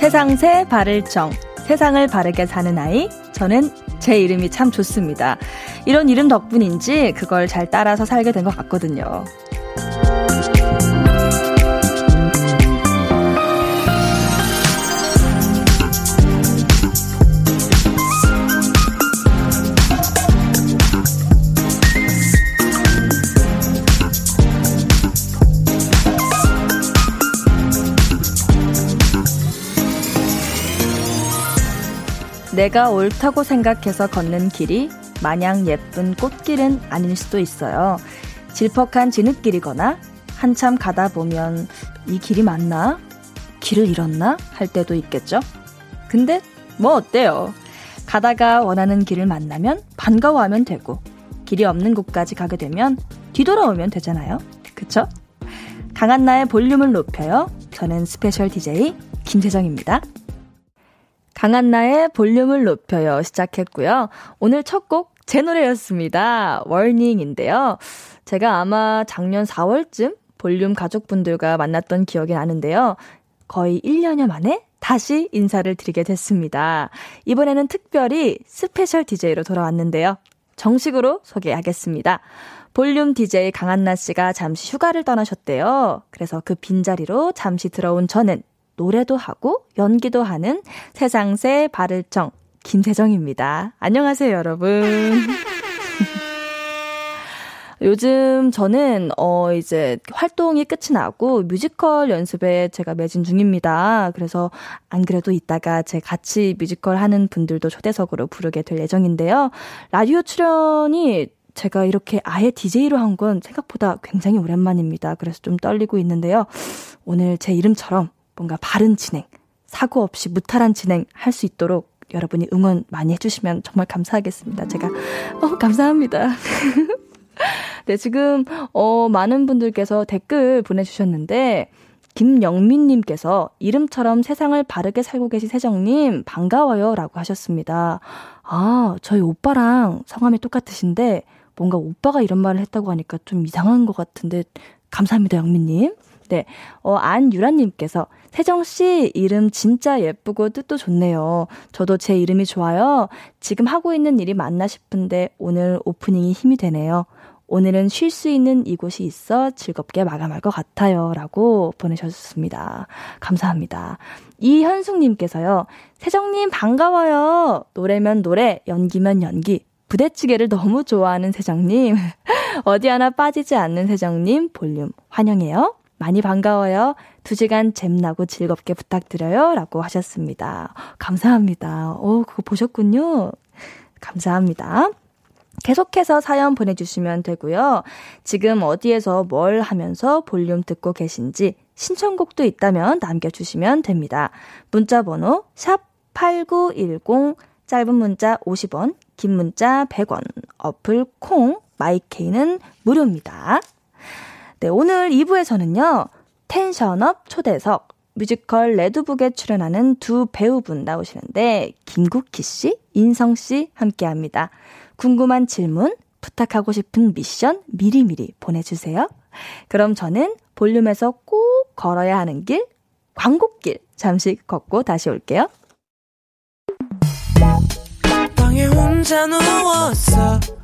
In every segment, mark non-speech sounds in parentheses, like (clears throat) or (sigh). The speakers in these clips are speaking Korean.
세상새 바를정 세상을 바르게 사는 아이 저는 제 이름이 참 좋습니다. 이런 이름 덕분인지 그걸 잘 따라서 살게 된 것 같거든요. 내가 옳다고 생각해서 걷는 길이 마냥 예쁜 꽃길은 아닐 수도 있어요. 질퍽한 진흙길이거나 한참 가다 보면 이 길이 맞나? 길을 잃었나? 할 때도 있겠죠? 근데 뭐 어때요? 가다가 원하는 길을 만나면 반가워하면 되고 길이 없는 곳까지 가게 되면 뒤돌아오면 되잖아요. 그쵸? 강한나의 볼륨을 높여요. 저는 스페셜 DJ 김세정입니다. 강한나의 볼륨을 높여요 시작했고요. 오늘 첫 곡 제 노래였습니다. Warning인데요. 제가 아마 작년 4월쯤 볼륨 가족분들과 만났던 기억이 나는데요. 거의 1년여 만에 다시 인사를 드리게 됐습니다. 이번에는 특별히 스페셜 DJ로 돌아왔는데요. 정식으로 소개하겠습니다. 볼륨 DJ 강한나 씨가 잠시 휴가를 떠나셨대요. 그래서 그 빈자리로 잠시 들어온 저는 노래도 하고 연기도 하는 세상새 바를정 김세정입니다. 안녕하세요, 여러분. (laughs) 요즘 저는 어 이제 활동이 끝이 나고 뮤지컬 연습에 제가 매진 중입니다. 그래서 안 그래도 이따가 제 같이 뮤지컬 하는 분들도 초대석으로 부르게 될 예정인데요. 라디오 출연이 제가 이렇게 아예 DJ로 한 건 생각보다 굉장히 오랜만입니다. 그래서 좀 떨리고 있는데요. 오늘 제 이름처럼 뭔가 바른 진행, 사고 없이 무탈한 진행 할 수 있도록 여러분이 응원 많이 해주시면 정말 감사하겠습니다. 제가, 어, 감사합니다. (laughs) 네, 지금, 어, 많은 분들께서 댓글 보내주셨는데, 김영민님께서 이름처럼 세상을 바르게 살고 계신 세정님, 반가워요. 라고 하셨습니다. 아, 저희 오빠랑 성함이 똑같으신데, 뭔가 오빠가 이런 말을 했다고 하니까 좀 이상한 것 같은데, 감사합니다, 영민님. 네, 어, 안유라님께서 세정씨 이름 진짜 예쁘고 뜻도 좋네요. 저도 제 이름이 좋아요. 지금 하고 있는 일이 맞나 싶은데 오늘 오프닝이 힘이 되네요. 오늘은 쉴 수 있는 이곳이 있어 즐겁게 마감할 것 같아요. 라고 보내셨습니다. 감사합니다. 이현숙님께서요, 세정님 반가워요. 노래면 노래, 연기면 연기. 부대찌개를 너무 좋아하는 세정님. (laughs) 어디 하나 빠지지 않는 세정님 볼륨 환영해요. 많이 반가워요. 두 시간 잼나고 즐겁게 부탁드려요. 라고 하셨습니다. 감사합니다. 오, 그거 보셨군요. 감사합니다. 계속해서 사연 보내주시면 되고요. 지금 어디에서 뭘 하면서 볼륨 듣고 계신지 신청곡도 있다면 남겨주시면 됩니다. 문자 번호 샵 8910 짧은 문자 50원, 긴 문자 100원, 어플 콩, 마이케이는 무료입니다. 네, 오늘 2부에서는요, tension up 초대석, 뮤지컬 레드북에 출연하는 두 배우분 나오시는데, 김국희 씨, 인성 씨 함께 합니다. 궁금한 질문, 부탁하고 싶은 미션 미리미리 보내주세요. 그럼 저는 볼륨에서 꼭 걸어야 하는 길, 광고길 잠시 걷고 다시 올게요. 방에 혼자 누웠어.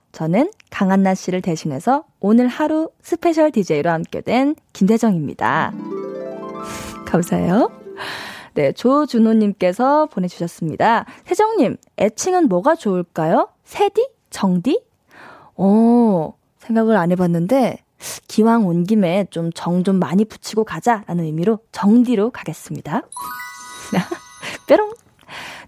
저는 강한나 씨를 대신해서 오늘 하루 special DJ로 함께 된 김세정입니다. 감사해요. 네, 조준호님께서 보내주셨습니다. 세정님, 애칭은 뭐가 좋을까요? 세디? 정디? 어, 생각을 안 해봤는데, 기왕 온 김에 정 좀 많이 붙이고 가자라는 의미로 정디로 가겠습니다. (laughs) 뾰롱!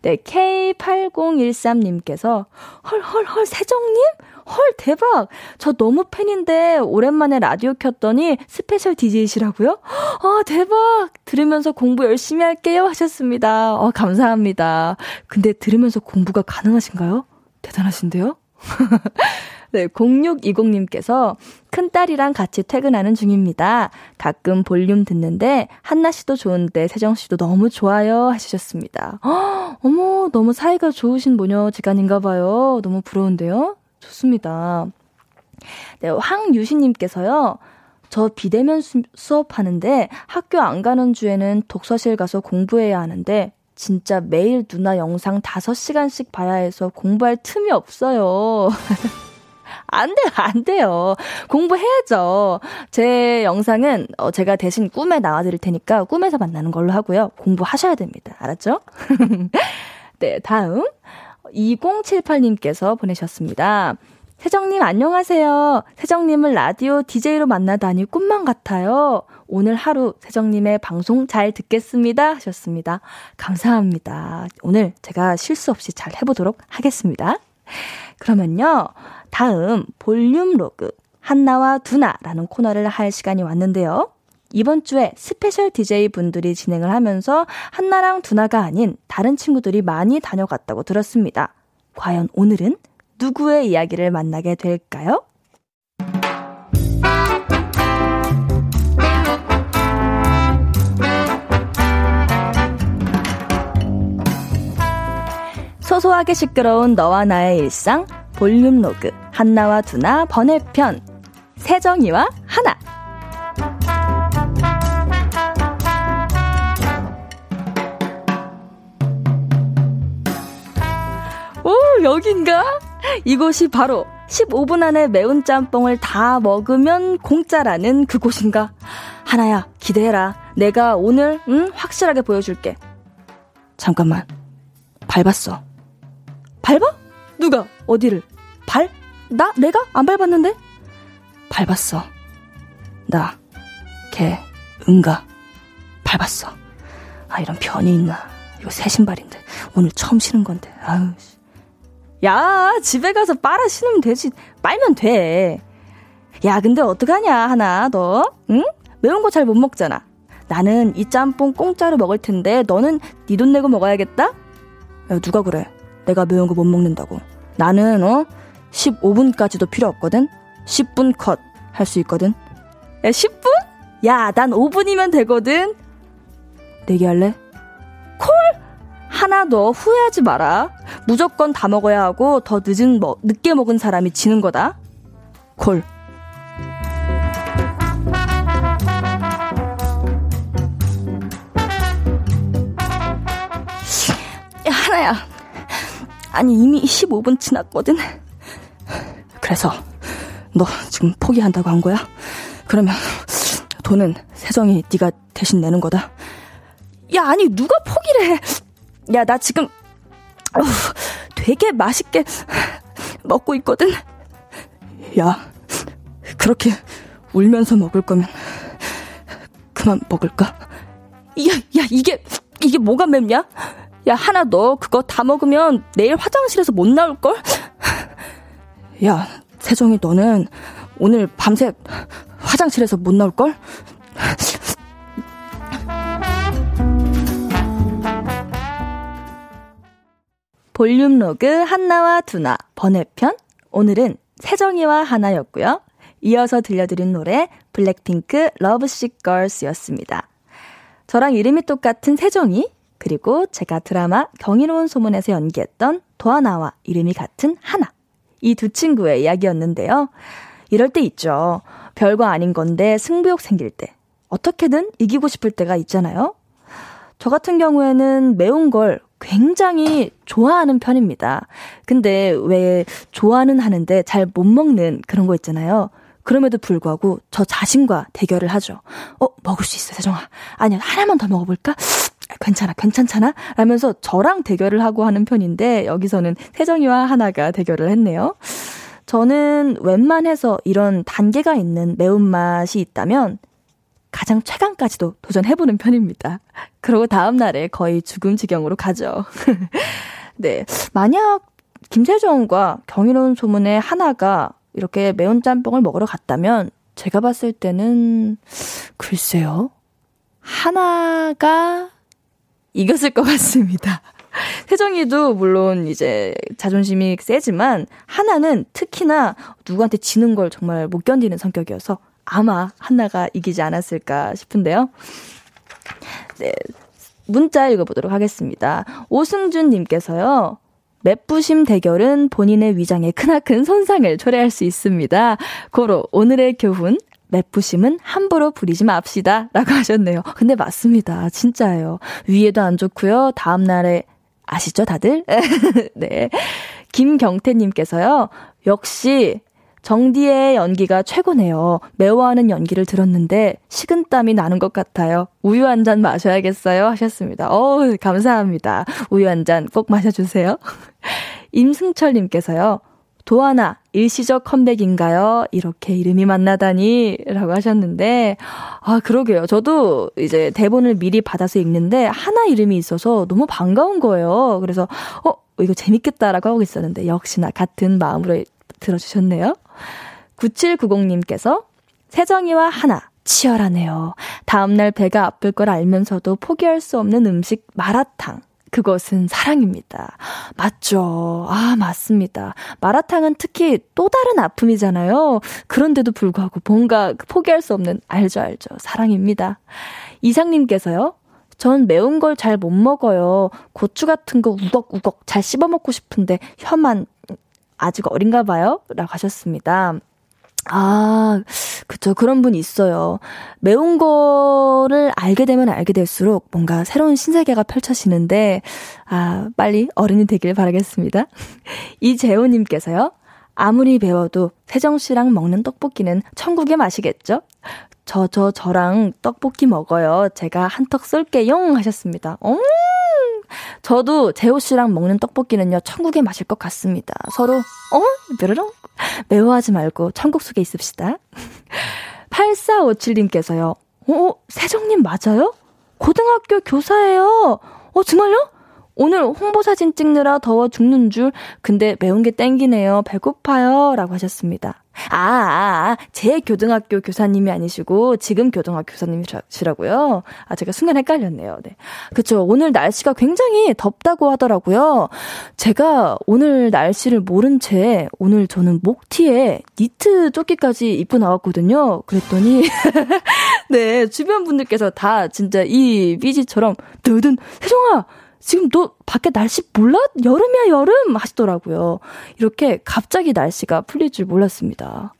네, K8013님께서, 헐, 헐, 헐, 세정님? 헐, 대박! 저 너무 팬인데, 오랜만에 라디오 켰더니 special DJ시라고요? 아, 대박! 들으면서 공부 열심히 할게요. 하셨습니다. 어, 감사합니다. 근데 들으면서 공부가 가능하신가요? 대단하신데요? (laughs) 네, 0620님께서 큰딸이랑 같이 퇴근하는 중입니다. 가끔 볼륨 듣는데 한나 씨도 좋은데 세정 씨도 너무 좋아요 하셨습니다. 허, (gasps) 어머, 너무 사이가 좋으신 모녀 지간인가 봐요. 너무 부러운데요. 좋습니다. 네, 황유신님께서요. 저 비대면 수, 수업하는데 학교 안 가는 주에는 독서실 가서 공부해야 하는데 진짜 매일 누나 영상 5시간씩 봐야 해서 공부할 틈이 없어요. (laughs) 안 돼요, 안 돼요. 공부해야죠. 제 영상은 어, 제가 대신 꿈에 나와드릴 테니까 꿈에서 만나는 걸로 하고요. 공부하셔야 됩니다. 알았죠? (laughs) 네, 다음. 2078님께서 보내셨습니다. 세정님 안녕하세요. 세정님을 라디오 DJ로 만나다니 꿈만 같아요. 오늘 하루 세정님의 방송 잘 듣겠습니다. 하셨습니다. 감사합니다. 오늘 제가 실수 없이 잘 해보도록 하겠습니다. 그러면요. 다음 볼륨 로그 한나와 두나라는 코너를 할 시간이 왔는데요. 이번 주에 special DJ 분들이 진행을 하면서 한나랑 두나가 아닌 다른 친구들이 많이 다녀갔다고 들었습니다. 과연 오늘은 누구의 이야기를 만나게 될까요? 소소하게 시끄러운 너와 나의 일상 볼륨 로그 한나와 두나 번외편 세정이와 하나 오 여긴가? 이곳이 바로 15분 안에 매운 짬뽕을 다 먹으면 공짜라는 그곳인가? 하나야 기대해라 내가 오늘 응 확실하게 보여줄게 잠깐만 밟았어 밟아? 누가? 어디를? 발? 나? 내가? 안 밟았는데? 밟았어. 나, 개, 응가. 밟았어. 아, 이런 변이 있나. 이거 새 신발인데. 오늘 처음 신은 건데. 아유, 야, 집에 가서 빨아 신으면 되지. 빨면 돼. 야, 근데 어떡하냐, 하나, 너? 응? 매운 거 잘 못 먹잖아. 나는 이 짬뽕 공짜로 먹을 텐데, 너는 네 돈 내고 먹어야겠다? 야, 누가 그래? 내가 매운 거 못 먹는다고. 나는, 어? 15분까지도 필요 없거든? 10분 컷 할 수 있거든? 야, 10분? 야, 난 5분이면 되거든? 내기 할래? 콜! 하나 더 후회하지 마라. 무조건 다 먹어야 하고 더 늦은 뭐, 늦게 먹은 사람이 지는 거다. 콜. 야, 하나야. 아니, 이미 15분 지났거든. 그래서 너 지금 포기한다고 한 거야? 그러면 돈은 세정이 네가 대신 내는 거다. 야 아니 누가 포기를 해? 야 나 지금 어후, 되게 맛있게 먹고 있거든. 야 그렇게 울면서 먹을 거면 그만 먹을까? 야, 야 이게 이게 뭐가 맵냐? 야 하나 너 그거 다 먹으면 내일 화장실에서 못 나올 걸? 야, 세정이 너는 오늘 밤새 화장실에서 못 나올 걸? 볼륨 로그 한나와 두나 번외편 오늘은 세정이와 하나였고요. 이어서 들려드린 노래 블랙핑크 Lovesick Girls였습니다. 저랑 이름이 똑같은 세정이 그리고 제가 드라마 경이로운 소문에서 연기했던 도하나와 이름이 같은 하나 이 두 친구의 이야기였는데요. 이럴 때 있죠. 별거 아닌 건데 승부욕 생길 때. 어떻게든 이기고 싶을 때가 있잖아요. 저 같은 경우에는 매운 걸 굉장히 좋아하는 편입니다. 근데 왜 좋아는 하는데 잘 못 먹는 그런 거 있잖아요. 그럼에도 불구하고 저 자신과 대결을 하죠. 어, 먹을 수 있어, 세정아. 아니야, 하나만 더 먹어볼까? 괜찮아, 괜찮잖아? 라면서 저랑 대결을 하고 하는 편인데, 여기서는 세정이와 하나가 대결을 했네요. 저는 웬만해서 이런 단계가 있는 매운맛이 있다면, 가장 최강까지도 도전해보는 편입니다. 그러고 다음날에 거의 죽음 지경으로 가죠. (laughs) 네. 만약 김세정과 경이로운 소문의 하나가 이렇게 매운 짬뽕을 먹으러 갔다면 제가 봤을 때는 글쎄요. 하나가 이겼을 것 같습니다. (laughs) 세정이도 물론 이제 자존심이 세지만 하나는 특히나 누구한테 지는 걸 정말 못 견디는 성격이어서 아마 하나가 이기지 않았을까 싶은데요. 네. 문자 읽어보도록 하겠습니다. 오승준 님께서요. 맵부심 대결은 본인의 위장에 크나큰 손상을 초래할 수 있습니다. 고로 오늘의 교훈 맵부심은 함부로 부리지 맙시다. 라고 하셨네요. 근데 맞습니다. 진짜예요. 위에도 안 좋고요. 다음날에 아시죠, 다들? (laughs) 네. 김경태님께서요. 역시 정디의 연기가 최고네요. 매워하는 연기를 들었는데 식은땀이 나는 것 같아요. 우유 한 잔 마셔야겠어요. 하셨습니다. 어우, 감사합니다. 우유 한 잔 꼭 마셔주세요. (laughs) 임승철님께서요. 도하나, 일시적 컴백인가요? 이렇게 이름이 만나다니? 라고 하셨는데, 아, 그러게요. 저도 이제 대본을 미리 받아서 읽는데, 하나 이름이 있어서 너무 반가운 거예요. 그래서, 어, 이거 재밌겠다라고 하고 있었는데, 역시나 같은 마음으로 들어주셨네요. 9790님께서, 세정이와 하나, 치열하네요. 다음날 배가 아플 걸 알면서도 포기할 수 없는 음식 마라탕. 그것은 사랑입니다. 맞죠. 아, 맞습니다. 마라탕은 특히 또 다른 아픔이잖아요. 그런데도 불구하고 뭔가 포기할 수 없는, 알죠, 알죠. 사랑입니다. 이상님께서요. 전 매운 걸 잘 못 먹어요. 고추 같은 거 우걱우걱 잘 씹어 먹고 싶은데 혀만 아직 어린가 봐요. 라고 하셨습니다. 아, 그쵸. 그런 분 있어요. 매운 거를 알게 되면 알게 될수록 뭔가 새로운 신세계가 펼쳐지는데, 아, 빨리 어른이 되길 바라겠습니다. (laughs) 이재호님께서요. 아무리 배워도 세정 씨랑 먹는 떡볶이는 천국의 맛이겠죠? 저, 저, 저랑 떡볶이 먹어요. 제가 한턱 쏠게용 하셨습니다. 어 저도 재호 씨랑 먹는 떡볶이는요, 천국의 맛일 것 같습니다. 서로, 어? 뾰로롱? 매워하지 말고 천국 속에 있읍시다. (laughs) 8457님께서요, 어, 세정님 맞아요? 고등학교 교사예요. 어, 정말요? 오늘 홍보사진 찍느라 더워 죽는 줄, 근데 매운 게 땡기네요. 배고파요. 라고 하셨습니다. 아, 아, 아, 제 교등학교 교사님이 아니시고, 지금 교등학교 교사님이시라고요? 아, 제가 순간 헷갈렸네요. 네. 그쵸. 오늘 날씨가 굉장히 덥다고 하더라고요. 제가 오늘 날씨를 모른 채, 오늘 저는 목티에 니트 조끼까지 입고 나왔거든요. 그랬더니, (laughs) 네, 주변 분들께서 다 진짜 이 삐지처럼, 너든, 혜정아! 지금 너 밖에 날씨 몰라? 여름이야, 여름! 하시더라고요. 이렇게 갑자기 날씨가 풀릴 줄 몰랐습니다.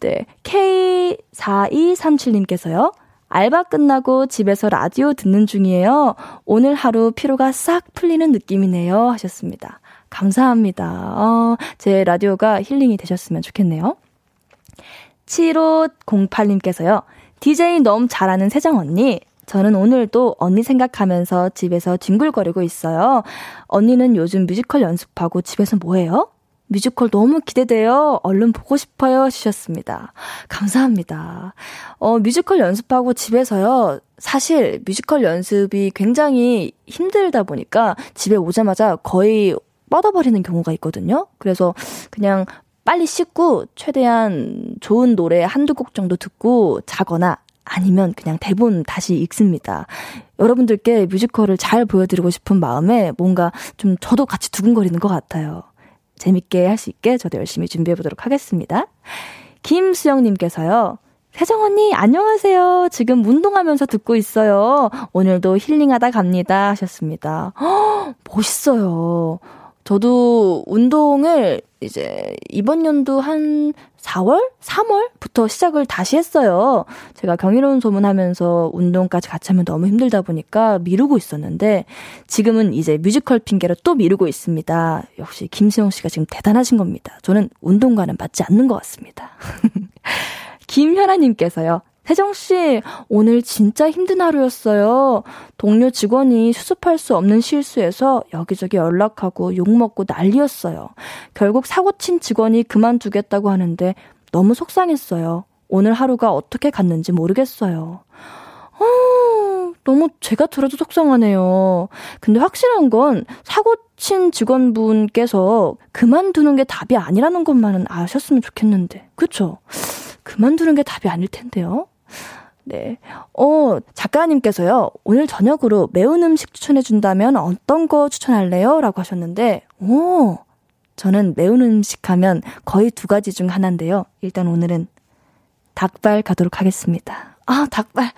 네. K4237님께서요. 알바 끝나고 집에서 라디오 듣는 중이에요. 오늘 하루 피로가 싹 풀리는 느낌이네요. 하셨습니다. 감사합니다. 어, 제 라디오가 힐링이 되셨으면 좋겠네요. 7508님께서요. DJ 너무 잘하는 세정 언니. 저는 오늘도 언니 생각하면서 집에서 뒹굴거리고 있어요. 언니는 요즘 뮤지컬 연습하고 집에서 뭐 해요? 뮤지컬 너무 기대돼요. 얼른 보고 싶어요. 주셨습니다. 감사합니다. 어, 뮤지컬 연습하고 집에서요. 사실 뮤지컬 연습이 굉장히 힘들다 보니까 집에 오자마자 거의 뻗어버리는 경우가 있거든요. 그래서 그냥 빨리 씻고 최대한 좋은 노래 한두 곡 정도 듣고 자거나 아니면 그냥 대본 다시 읽습니다. 여러분들께 뮤지컬을 잘 보여드리고 싶은 마음에 뭔가 좀 저도 같이 두근거리는 것 같아요. 재밌게 할 수 있게 저도 열심히 준비해 보도록 하겠습니다. 김수영님께서요. 세정 언니, 안녕하세요. 지금 운동하면서 듣고 있어요. 오늘도 힐링하다 갑니다. 하셨습니다. 허, (gasps) 멋있어요. 저도 운동을 이제 이번 연도 한 4월? 3월부터 시작을 다시 했어요. 제가 경이로운 소문 하면서 운동까지 같이 하면 너무 힘들다 보니까 미루고 있었는데 지금은 이제 뮤지컬 핑계로 또 미루고 있습니다. 역시 김수영 씨가 지금 대단하신 겁니다. 저는 운동과는 맞지 않는 것 같습니다. (laughs) 김현아님께서요. 혜정 씨, 오늘 진짜 힘든 하루였어요. 동료 직원이 수습할 수 없는 실수에서 여기저기 연락하고 욕먹고 난리였어요. 결국 사고 친 직원이 그만두겠다고 하는데 너무 속상했어요. 오늘 하루가 어떻게 갔는지 모르겠어요. 어, 너무 제가 들어도 속상하네요. 근데 확실한 건 사고 친 직원분께서 그만두는 게 답이 아니라는 것만은 아셨으면 좋겠는데. 그쵸? 그만두는 게 답이 아닐 텐데요. 네. 어, 작가님께서요, 오늘 저녁으로 매운 음식 추천해준다면 어떤 거 추천할래요? 라고 하셨는데, 오, 저는 매운 음식 하면 거의 두 가지 중 하나인데요. 일단 오늘은 닭발 가도록 하겠습니다. 아, 닭발.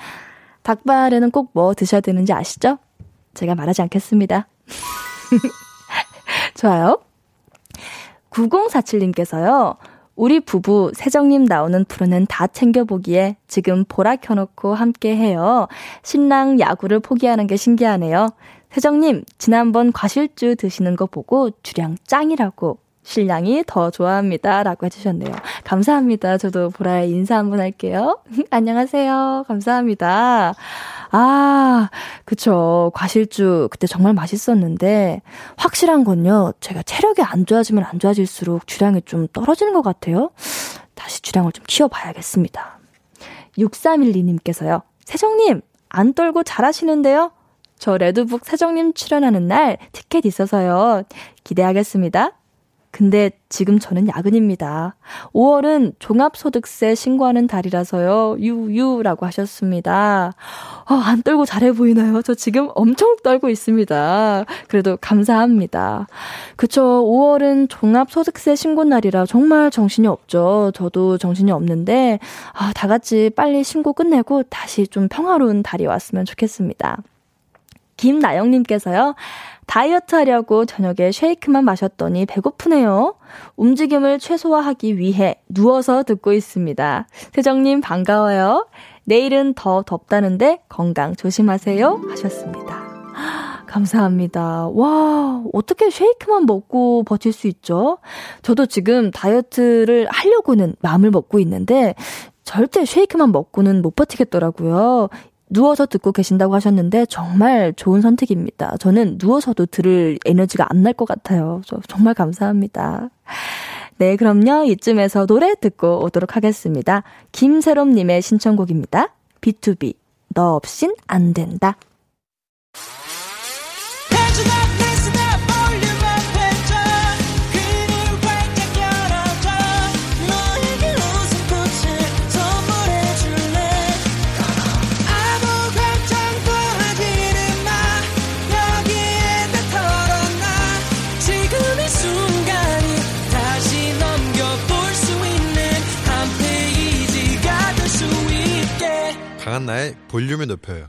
닭발에는 꼭 뭐 드셔야 되는지 아시죠? 제가 말하지 않겠습니다. (laughs) 좋아요. 9047님께서요. 우리 부부 세정님 나오는 프로는 다 챙겨보기에 지금 보라 켜놓고 함께 해요. 신랑 야구를 포기하는 게 신기하네요. 세정님, 지난번 과실주 드시는 거 보고 주량 짱이라고 신랑이 더 좋아합니다. 라고 해주셨네요. 감사합니다. 저도 보라에 인사 한번 할게요. (laughs) 안녕하세요. 감사합니다. 아, 그쵸. 과실주, 그때 정말 맛있었는데, 확실한 건요, 제가 체력이 안 좋아지면 안 좋아질수록 주량이 좀 떨어지는 것 같아요. 다시 주량을 좀 키워봐야겠습니다. 6312님께서요, 세정님, 안 떨고 잘하시는데요? 저 레드북 세정님 출연하는 날 티켓 있어서요. 기대하겠습니다. 근데 지금 저는 야근입니다. 5월은 종합소득세 신고하는 달이라서요. 유유라고 하셨습니다. 어, 안 떨고 잘해 보이나요? 저 지금 엄청 떨고 있습니다. 그래도 감사합니다. 그쵸. 5월은 종합소득세 신고 날이라 정말 정신이 없죠. 저도 정신이 없는데, 아, 다 같이 빨리 신고 끝내고 다시 좀 평화로운 달이 왔으면 좋겠습니다. 김나영님께서요. 다이어트 하려고 저녁에 쉐이크만 마셨더니 배고프네요. 움직임을 최소화하기 위해 누워서 듣고 있습니다. 세정님 반가워요. 내일은 더 덥다는데 건강 조심하세요. 하셨습니다. 감사합니다. 와, 어떻게 쉐이크만 먹고 버틸 수 있죠? 저도 지금 다이어트를 하려고는 마음을 먹고 있는데, 절대 쉐이크만 먹고는 못 버티겠더라고요. 누워서 듣고 계신다고 하셨는데 정말 좋은 선택입니다. 저는 누워서도 들을 에너지가 안 날 것 같아요. 정말 감사합니다. 네, 그럼요. 이쯤에서 노래 듣고 오도록 하겠습니다. 김세롬님의 신청곡입니다. B2B, 너 없인 안 된다. 강한나의 볼륨을 높여요.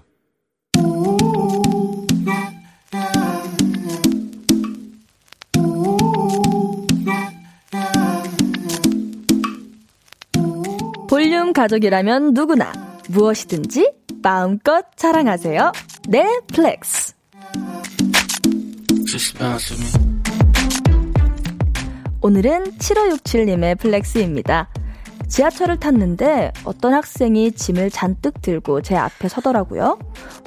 볼륨 가족이라면 누구나 무엇이든지 마음껏 자랑하세요. 네, flex. 오늘은 7567님의 flex입니다. 지하철을 탔는데 어떤 학생이 짐을 잔뜩 들고 제 앞에 서더라고요.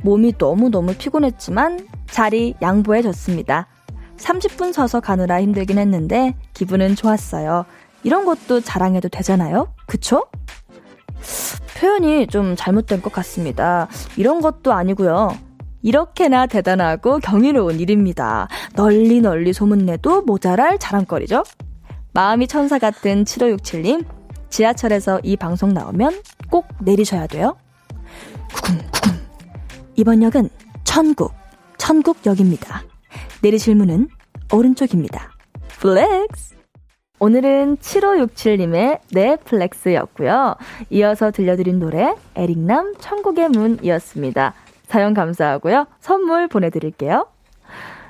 몸이 너무너무 피곤했지만 자리 양보해 줬습니다. 30분 서서 가느라 힘들긴 했는데 기분은 좋았어요. 이런 것도 자랑해도 되잖아요? 그쵸? 표현이 좀 잘못된 것 같습니다. 이런 것도 아니고요. 이렇게나 대단하고 경이로운 일입니다. 널리 널리 소문내도 모자랄 자랑거리죠? 마음이 천사 같은 7567님, 지하철에서 이 방송 나오면 꼭 내리셔야 돼요. 구궁구궁. 이번 역은 천국, 천국역입니다. 내리실 문은 오른쪽입니다. flex! 오늘은 7567님의 넷flex였고요. 이어서 들려드린 노래 에릭남 천국의 문이었습니다. 사연 감사하고요. 선물 보내드릴게요.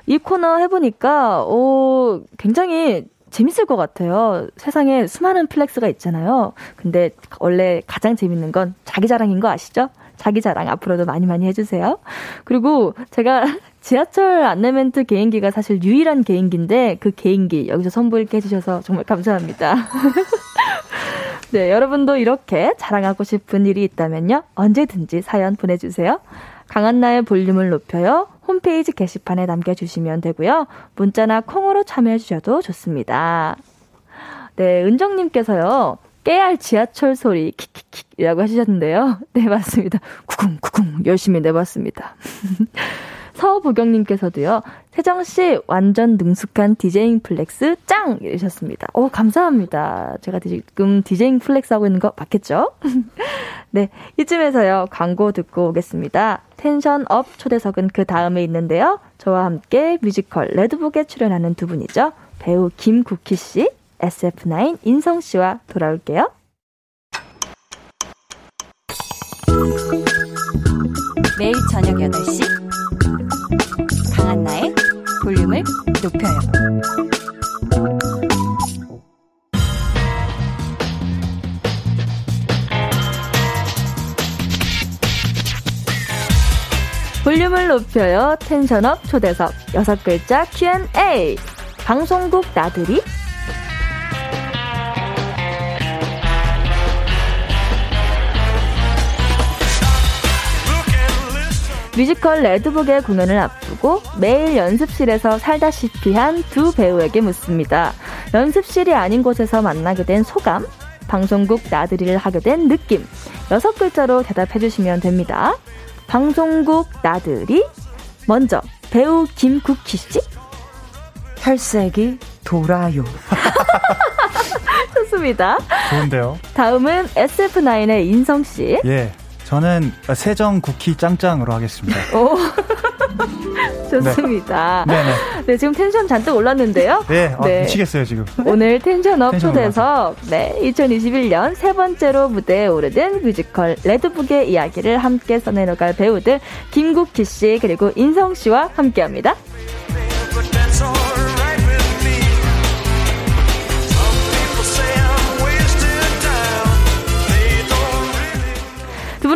이 코너 해보니까 오 굉장히 재밌을 것 같아요. 세상에 수많은 flex가 있잖아요. 근데 원래 가장 재밌는 건 자기 자랑인 거 아시죠? 자기 자랑 앞으로도 많이 많이 해주세요. 그리고 제가 (laughs) 지하철 안내 멘트 개인기가 사실 유일한 개인기인데 그 개인기 여기서 선보이게 해주셔서 정말 감사합니다. (laughs) 네, 여러분도 이렇게 자랑하고 싶은 일이 있다면요. 언제든지 사연 보내주세요. 강한나의 볼륨을 높여요. 홈페이지 게시판에 남겨주시면 되고요. 문자나 콩으로 참여해주셔도 좋습니다. 네, 은정님께서요. 깨알 지하철 소리 킥킥킥이라고 하셨는데요. (laughs) 네, 맞습니다. 구궁구궁 열심히 내봤습니다. (laughs) 서보경님께서도요, 세정씨, 완전 능숙한 DJing flex 짱! 이러셨습니다. 오, 감사합니다. 제가 지금 DJing flex 하고 있는 거 맞겠죠? (laughs) 네, 이쯤에서요, 광고 듣고 오겠습니다. tension up 초대석은 그 다음에 있는데요. 저와 함께 뮤지컬 레드북에 출연하는 두 분이죠. 배우 김국희 씨, SF9 인성 씨와 돌아올게요. 매일 저녁 8시 강한나의 볼륨을 높여요. 볼륨을 높여요. 텐션업 초대석 여섯 글자 Q&A 방송국 나들이 뮤지컬 레드북의 공연을 앞두고 매일 연습실에서 살다시피 한 두 배우에게 묻습니다. 연습실이 아닌 곳에서 만나게 된 소감, 방송국 나들이를 하게 된 느낌, 여섯 글자로 대답해 주시면 됩니다. 방송국 나들이, 먼저 배우 김국희 씨. 혈색이 돌아요. (laughs) 좋습니다. 좋은데요. 다음은 SF9의 인성 씨. 예. 저는 세정 국희 짱짱으로 하겠습니다. 오. (laughs) 좋습니다. 네. 네 네, 지금 텐션 잔뜩 올랐는데요. 네, 아, 네. 미치겠어요, 지금. 오늘 tension up 초대석, 네, 2021년 세 번째로 무대에 오르는 뮤지컬 레드북의 이야기를 함께 써내려갈 배우들 김국희 씨 그리고 인성 씨와 함께합니다.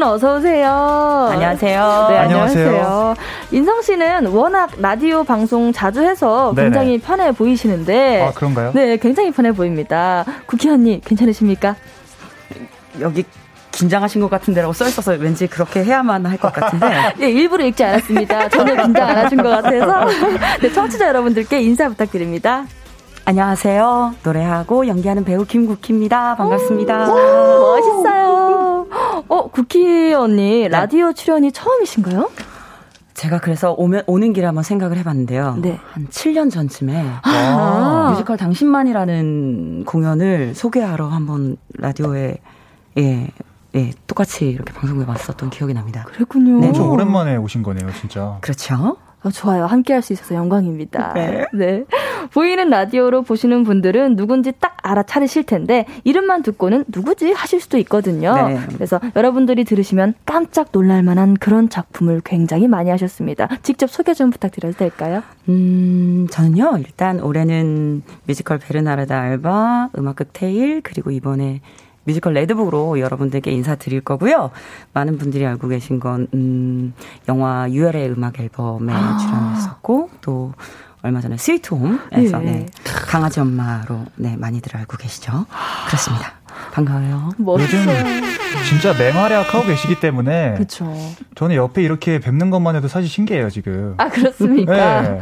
분 어서 오세요. 안녕하세요. 네, 안녕하세요. 안녕하세요. 인성 씨는 워낙 라디오 방송 자주 해서 굉장히 네네. 편해 보이시는데 아, 그런가요? 네, 굉장히 편해 보입니다. 국희 언니 괜찮으십니까? 여기 긴장하신 것 같은데라고 써 있어서 왠지 그렇게 해야만 할 것 같은데. 네, (laughs) 일부러 읽지 않았습니다. 전혀 긴장 안 하신 것 같아서. (laughs) 네, 청취자 여러분들께 인사 부탁드립니다. 안녕하세요. 노래하고 연기하는 배우 김국희입니다. 반갑습니다. 오, 멋있어요. 어, 국희 언니, 네. 라디오 출연이 처음이신가요? 제가 그래서 오면, 오는 길에 한번 생각을 해봤는데요. 네. 한 7년 전쯤에 아~ 뮤지컬 당신만이라는 공연을 소개하러 한번 라디오에 예, 예, 똑같이 이렇게 방송에 왔었던 기억이 납니다. 그랬군요. 네. 엄청 오랜만에 오신 거네요, 진짜. 그렇죠. 어, 좋아요. 함께 할 수 있어서 영광입니다. 네. 네. 보이는 라디오로 보시는 분들은 누군지 딱 알아차리실 텐데, 이름만 듣고는 누구지? 하실 수도 있거든요. 네. 그래서 여러분들이 들으시면 깜짝 놀랄 만한 그런 작품을 굉장히 많이 하셨습니다. 직접 소개 좀 부탁드려도 될까요? 음, 저는요, 일단 올해는 뮤지컬 베르나르다 알바, 음악극 테일, 그리고 이번에 뮤지컬 레드북으로 여러분들께 인사드릴 거고요. 많은 분들이 알고 계신 건, 음, 영화 유열의 음악 앨범에 아. 출연했었고, 또, 얼마 전에 스위트홈에서 네. 네, 강아지 엄마로 네 많이들 알고 계시죠. 그렇습니다. 반가워요. 요즘 진짜 맹활약하고 계시기 때문에 그렇죠. 저는 옆에 이렇게 뵙는 것만 해도 사실 신기해요 지금. 아 그렇습니까? 네.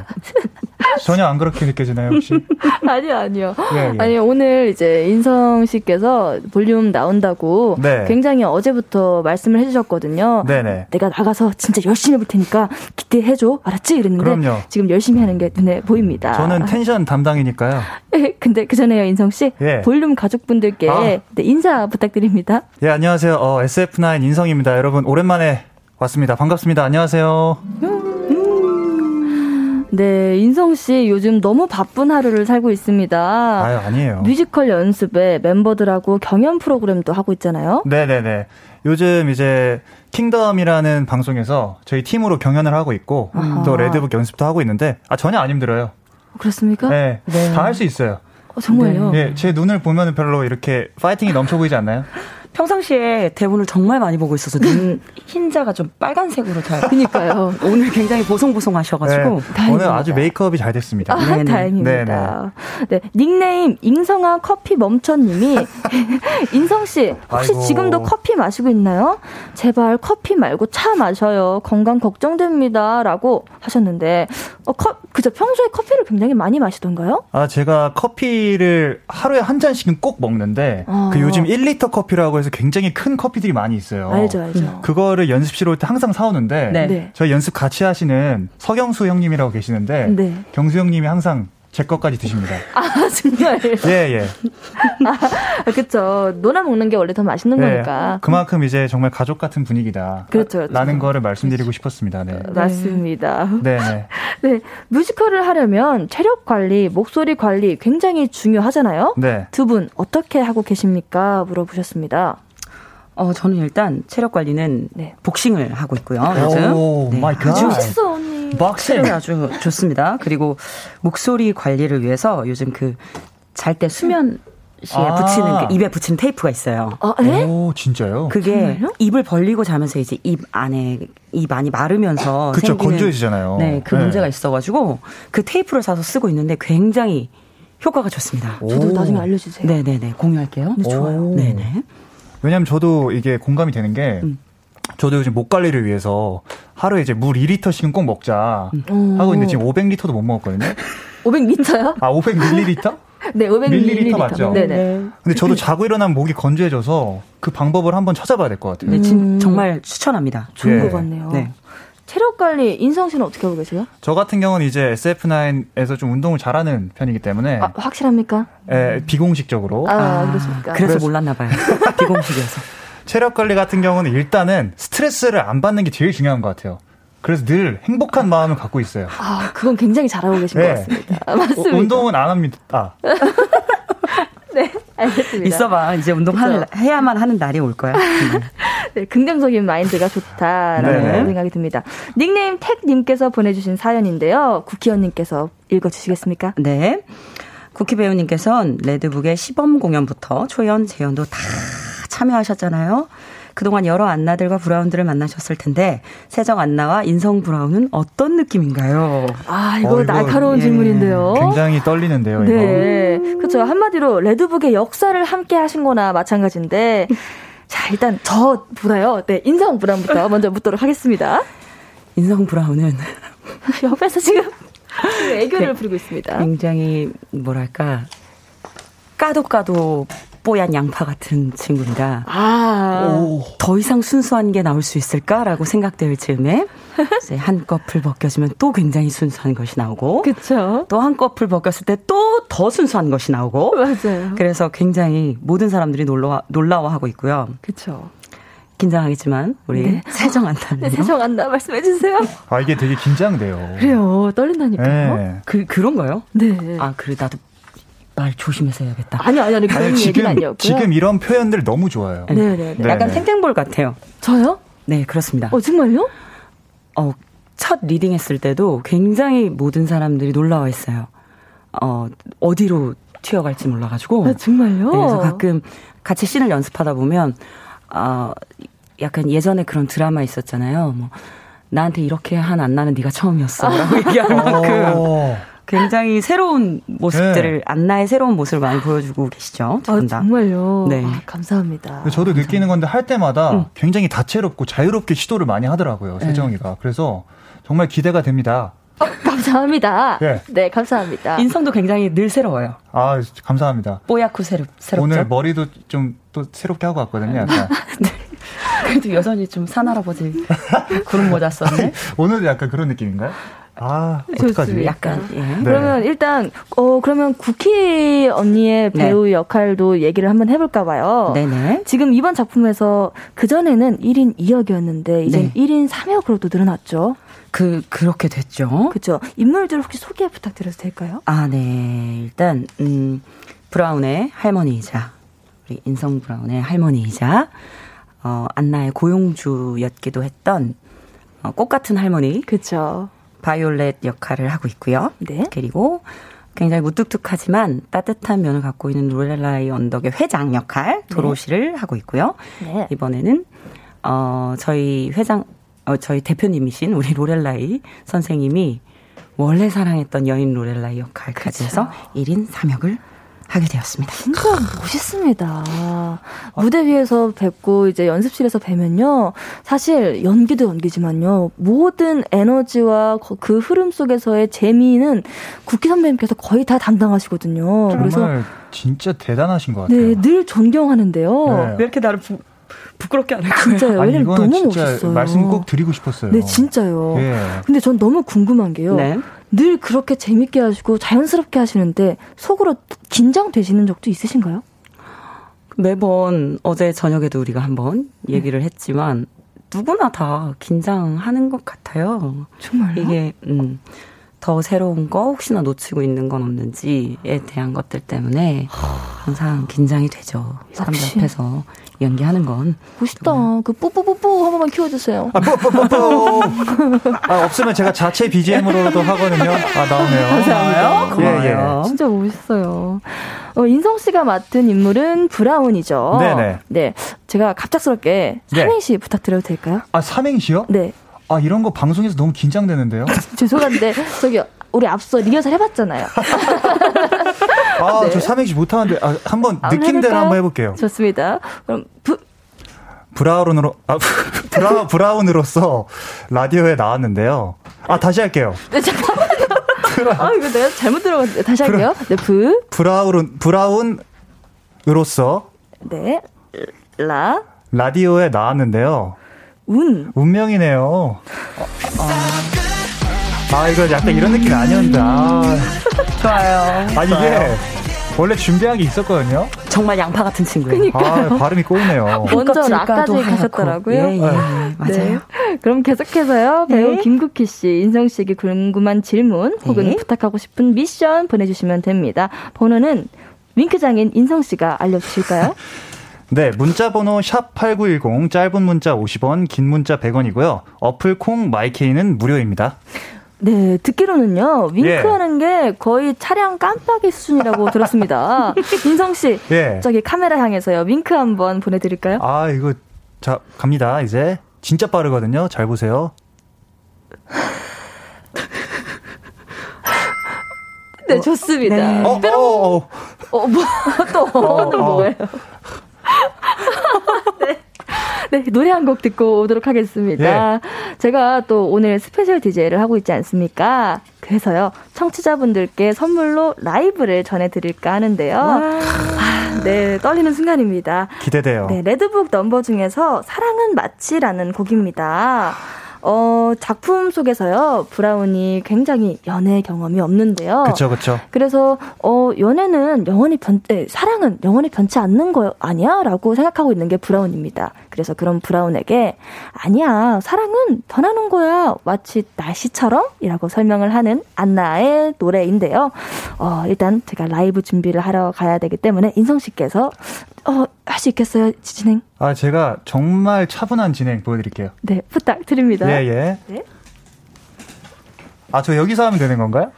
전혀 안 그렇게 느껴지나요, 혹시? (laughs) 아니요, 아니요. 예, 예. 아니, 오늘 이제 인성 씨께서 볼륨 나온다고 네. 굉장히 어제부터 말씀을 해주셨거든요. 네네. 내가 나가서 진짜 열심히 해볼 테니까 기대해줘. 알았지? 이랬는데. 그럼요. 지금 열심히 하는 게 눈에 보입니다. 저는 텐션 담당이니까요. (laughs) 예, 근데 그 전에요, 인성 씨. 예. 볼륨 가족분들께 아. 네, 인사 부탁드립니다. 예, 안녕하세요. 어, SF9 인성입니다. 여러분, 오랜만에 왔습니다. 반갑습니다. 안녕하세요. 음. 네, 인성 씨 요즘 너무 바쁜 하루를 살고 있습니다. 아유, 아니에요. 뮤지컬 연습에 멤버들하고 경연 프로그램도 하고 있잖아요. 네네네. 요즘 이제 Kingdom이라는 방송에서 저희 팀으로 경연을 하고 있고 아하. 또 레드북 연습도 하고 있는데 아 전혀 안 힘들어요. 그렇습니까? 네, 네. 다 할 수 있어요. 어, 정말요? 네, 제 눈을 보면 별로 이렇게 파이팅이 넘쳐 보이지 않나요? 평상시에 대본을 정말 많이 보고 있어서 눈 (laughs) 흰자가 좀 빨간색으로 잘. 그니까요. (laughs) 오늘 굉장히 보송보송하셔가지고 네, 오늘 아주 메이크업이 잘 됐습니다. 아, 네네. 다행입니다. 네네. 네 닉네임 잉성아 커피 멈춰님이 인성 (laughs) 씨 혹시 아이고. 지금도 커피 마시고 있나요? 제발 커피 말고 차 마셔요. 건강 걱정됩니다라고 하셨는데 어, 커, 그죠 평소에 커피를 굉장히 많이 마시던가요? 아 제가 커피를 하루에 한 잔씩은 꼭 먹는데 아. 그 요즘 1리터 커피라고 해서 굉장히 큰 커피들이 많이 있어요. 알죠, 알죠. 그거를 연습실 올 때 항상 사오는데 네. 네. 저희 연습 같이 하시는 서경수 형님이라고 계시는데 네. 경수 형님이 항상 제 것까지 드십니다. (laughs) 아, 정말? 예, 예. 아, 그쵸. 나눠 먹는 게 원래 더 맛있는 네, 거니까. 그만큼 이제 정말 가족 같은 분위기다. 그렇죠. 그렇죠. 라는 거를 말씀드리고 싶었습니다. 네. 맞습니다. 네, 네. (laughs) 네. 뮤지컬을 하려면 체력 관리, 목소리 관리 굉장히 중요하잖아요. 네. 두 분 어떻게 하고 계십니까? 물어보셨습니다. 어, 저는 일단 체력 관리는 네. 복싱을 하고 있고요. 요즘. 오, 네. my God. 멋있어, 언니. 복싱 아주 좋습니다. 그리고 목소리 관리를 위해서 요즘 그 잘 때 수면 시에 아. 붙이는 그 입에 붙이는 테이프가 있어요. 아, 네? 오, 진짜요? 그게 정말요? 입을 벌리고 자면서 이제 입 안에 입 많이 마르면서 그쵸, 생기는 건조해지잖아요. 네, 그 네. 문제가 있어가지고 그 테이프를 사서 쓰고 있는데 굉장히 효과가 좋습니다. 저도 나중에 알려주세요. 네네네 공유할게요. 네, 좋아요. 네네. 왜냐면 저도 이게 공감이 되는 게 음. 저도 요즘 목 관리를 위해서 하루에 이제 물 2리터씩은 꼭 먹자 음. 하고 있는데 지금 500리터도 못 먹었거든요. (laughs) 500리터요? 아, 500ml? (laughs) 네, 500ml 맞죠? 네네. 네. 근데 저도 자고 일어나면 목이 건조해져서 그 방법을 한번 찾아봐야 될 것 같아요. 네, 진, 정말 추천합니다. 좋은 예. 것 같네요. 네. 체력 관리 인성 씨는 어떻게 하고 계세요? 저 같은 경우는 이제 SF9에서 좀 운동을 잘하는 편이기 때문에 아, 확실합니까? 예, 비공식적으로. 아, 아 그렇습니까? 그래서, 그래서 몰랐나 봐요. (laughs) 비공식이어서. 체력 관리 같은 경우는 일단은 스트레스를 안 받는 게 제일 중요한 것 같아요. 그래서 늘 행복한 마음을 갖고 있어요. 아, 그건 굉장히 잘하고 계신 네. 것 같습니다. 아, 맞습니다. 운동은 안 합니다. 아. (laughs) 네, 알겠습니다. 있어봐. 이제 운동 하, 해야만 하는 날이 올 거야. (laughs) 네, 긍정적인 마인드가 좋다라는 네. 생각이 듭니다. 닉네임 택님께서 보내주신 사연인데요. 국희언님께서 읽어주시겠습니까? 네. 국희 배우님께서는 레드북의 시범 공연부터 초연, 재연도 다 참여하셨잖아요. 그동안 여러 안나들과 브라운들을 만나셨을 텐데 세정 안나와 인성 브라운은 어떤 느낌인가요? 아 이거 어, 날카로운 예. 질문인데요. 굉장히 떨리는데요. 네, 그렇죠. 한마디로 레드북의 역사를 함께 하신거나 마찬가지인데 자 일단 저보다요. 네 인성 브라운부터 먼저 묻도록 하겠습니다. 인성 브라운은 (laughs) 옆에서 지금 애교를 부리고 있습니다. 굉장히 뭐랄까 까도 까도 뽀얀 양파 같은 친구입니다. 아. 더 이상 순수한 게 나올 수 있을까라고 생각될 즈음에 (laughs) 이제 한 껍을 벗겨주면 또 굉장히 순수한 것이 나오고 그렇죠. 또 한 껍을 벗겼을 때 또 더 순수한 것이 나오고 맞아요. 그래서 굉장히 모든 사람들이 놀라 놀라워하고 있고요. 그렇죠. 긴장하겠지만 우리 네. 세정 안다. (laughs) 네, 세정 안다 말씀해 주세요. 아 이게 되게 긴장돼요. 그래요. 떨린다니까요. 네. 그 그런가요? 네. 아 그래 나도 말 조심해서 해야겠다. 아니, 아니, 아니, 그런 아니, 지금, 아니었고요. 지금 이런 표현들 너무 좋아요. 네네. 네, 네. 약간 탱탱볼 같아요. 저요? 네, 그렇습니다. 어, 정말요? 어, 첫 리딩 했을 때도 굉장히 모든 사람들이 놀라워 했어요. 어, 어디로 튀어갈지 몰라가지고. 아, 정말요? 네, 그래서 가끔 같이 씬을 연습하다 보면, 어, 약간 예전에 그런 드라마 있었잖아요. 뭐, 나한테 이렇게 한 안 나는 네가 처음이었어. 라고 얘기하는 만큼. 굉장히 새로운 모습들을 네. 안나의 새로운 모습을 많이 보여주고 계시죠. 아, 정말요. 네, 아, 감사합니다. 저도 감사합니다. 느끼는 건데 할 때마다 응. 굉장히 다채롭고 자유롭게 시도를 많이 하더라고요. 네. 세정이가. 그래서 정말 기대가 됩니다. 어, 감사합니다. 네. 네, 감사합니다. 인성도 굉장히 늘 새로워요. 아, 감사합니다. 뽀얗고 새롭, 새롭죠. 오늘 머리도 좀 또 새롭게 하고 왔거든요, 약간. (laughs) 네. 그래도 여전히 좀 산할아버지 구름 모자 썼네. 오늘도 약간 그런 느낌인가요? 아, 어떡하지? 약간. 예. 네. 그러면 일단 어 그러면 쿠키 언니의 네. 배우 네. 역할도 얘기를 한번 해볼까 봐요. 네네. 지금 이번 작품에서 그 전에는 1인 2역이었는데 이제 네. 1인 3역으로 또 늘어났죠. 그 그렇게 됐죠. 그렇죠. 인물들 혹시 소개 부탁드려도 될까요? 아, 네. 일단 음 브라운의 할머니이자 우리 인성 브라운의 할머니이자 어 안나의 고용주였기도 했던 어, 꽃 같은 할머니. 그렇죠. 바이올렛 역할을 하고 있고요. 네. 그리고 굉장히 무뚝뚝하지만 따뜻한 면을 갖고 있는 로렐라이 언덕의 회장 역할 도로시를 네. 하고 있고요. 네. 이번에는 어 저희 회장 어 저희 대표님이신 우리 로렐라이 선생님이 원래 사랑했던 여인 로렐라이 역할까지 해서 1인 3역을 하게 되었습니다. 진짜 멋있습니다. 무대 위에서 뵙고 이제 연습실에서 뵈면요. 사실 연기도 연기지만요. 모든 에너지와 그 흐름 속에서의 재미는 국기 선배님께서 거의 다 담당하시거든요. 그래서 진짜 대단하신 것 같아요. 네, 늘 존경하는데요. 네. 왜 이렇게 나를 부, 부끄럽게 안 할까요? 진짜요. 왜냐면 너무 멋있어요. 말씀 꼭 드리고 싶었어요. 네, 진짜요. 예. 근데 전 너무 궁금한 게요. 네. 늘 그렇게 재밌게 하시고 자연스럽게 하시는데 속으로 긴장되시는 적도 있으신가요? 매번 어제 저녁에도 우리가 한번 얘기를 했지만 누구나 다 긴장하는 것 같아요. 정말요? 이게 음, 더 새로운 거 혹시나 놓치고 있는 건 없는지에 대한 것들 때문에 항상 긴장이 되죠. 사람들 앞에서 연기하는 건. 멋있다. 누구나. 그 뽀뽀뽀뽀 한 번만 키워주세요. 아, 뽀뽀뽀뽀. 아, 없으면 제가 자체 BGM으로도 하거든요. 아, 나오네요. 감사해요. 고마워요. 예, 예. 진짜 멋있어요. 어, 인성 씨가 맡은 인물은 브라운이죠. 네네. 네. 제가 갑작스럽게 네. 삼행시 네. 부탁드려도 될까요? 아, 삼행시요? 네. 아, 이런 거 방송에서 너무 긴장되는데요? (laughs) 죄송한데, 저기, 우리 앞서 리허설 해봤잖아요. (laughs) 아, 네. 저 삼행시 못하는데, 아, 한번 느낌대로 한번 해볼게요. 좋습니다. 그럼, 부, 브라운으로, 아, (laughs) 브라, 브라운으로서 라디오에 나왔는데요. 아, 다시 할게요. 네, 잠깐만요. 아, 이거 내가 잘못 들어갔는데. 다시 할게요. 네, 브. 브라운, 브라운으로서. 네. 라. 라디오에 나왔는데요. 운. 운명이네요. 어, 아, 아, 이거 약간 이런 느낌이 아니었는데. 아. 좋아요. 아, 이게 원래 준비한 게 있었거든요. 정말 양파 같은 친구예요. 그러니까. 아, 발음이 꼬이네요. (laughs) 먼저 락까지 가셨더라고요. 예, 예, 네. 맞아요. 네. 그럼 계속해서요. 배우 네. 김국희 씨, 인성 씨에게 궁금한 질문 혹은 네. 부탁하고 싶은 미션 보내주시면 됩니다. 번호는 윙크장인 인성 씨가 알려주실까요? (laughs) 네, 문자 번호 샵8910 짧은 문자 50원, 긴 문자 100원이고요. 어플 콩 마이케이는 무료입니다. 네, 듣기로는요, 윙크하는 예. 게 거의 차량 깜빡이 수준이라고 들었습니다. (laughs) 인성 씨, 예. 저기 카메라 향해서요, 윙크 한번 보내드릴까요? 아, 이거, 자, 갑니다, 이제. 진짜 빠르거든요. 잘 보세요. (laughs) 네, 좋습니다. 네. 어, 어, 어. 어, 뭐, 또, 어는 뭐예요? (laughs) 네. (laughs) 네, 노래 한 곡 듣고 오도록 하겠습니다. 네. 제가 또 오늘 스페셜 DJ를 하고 있지 않습니까? 그래서요, 청취자분들께 선물로 라이브를 전해드릴까 하는데요. 아, 네, 떨리는 순간입니다. 기대돼요. 네, 레드북 넘버 중에서 사랑은 마치라는 곡입니다. 어, 작품 속에서요, 브라운이 굉장히 연애 경험이 없는데요. 그쵸, 그쵸. 그래서, 어, 연애는 영원히 변, 에, 사랑은 영원히 변치 않는 거 아니야? 라고 생각하고 있는 게 브라운입니다. 그래서 그런 브라운에게, 아니야, 사랑은 변하는 거야. 마치 날씨처럼? 이라고 설명을 하는 안나의 노래인데요. 어, 일단 제가 라이브 준비를 하러 가야 되기 때문에 인성 씨께서 어, 할 수 있겠어요, 진행? 아, 제가 정말 차분한 진행 보여드릴게요. 네, 부탁드립니다. 예, 예. 네. 아, 저 여기서 하면 되는 건가요?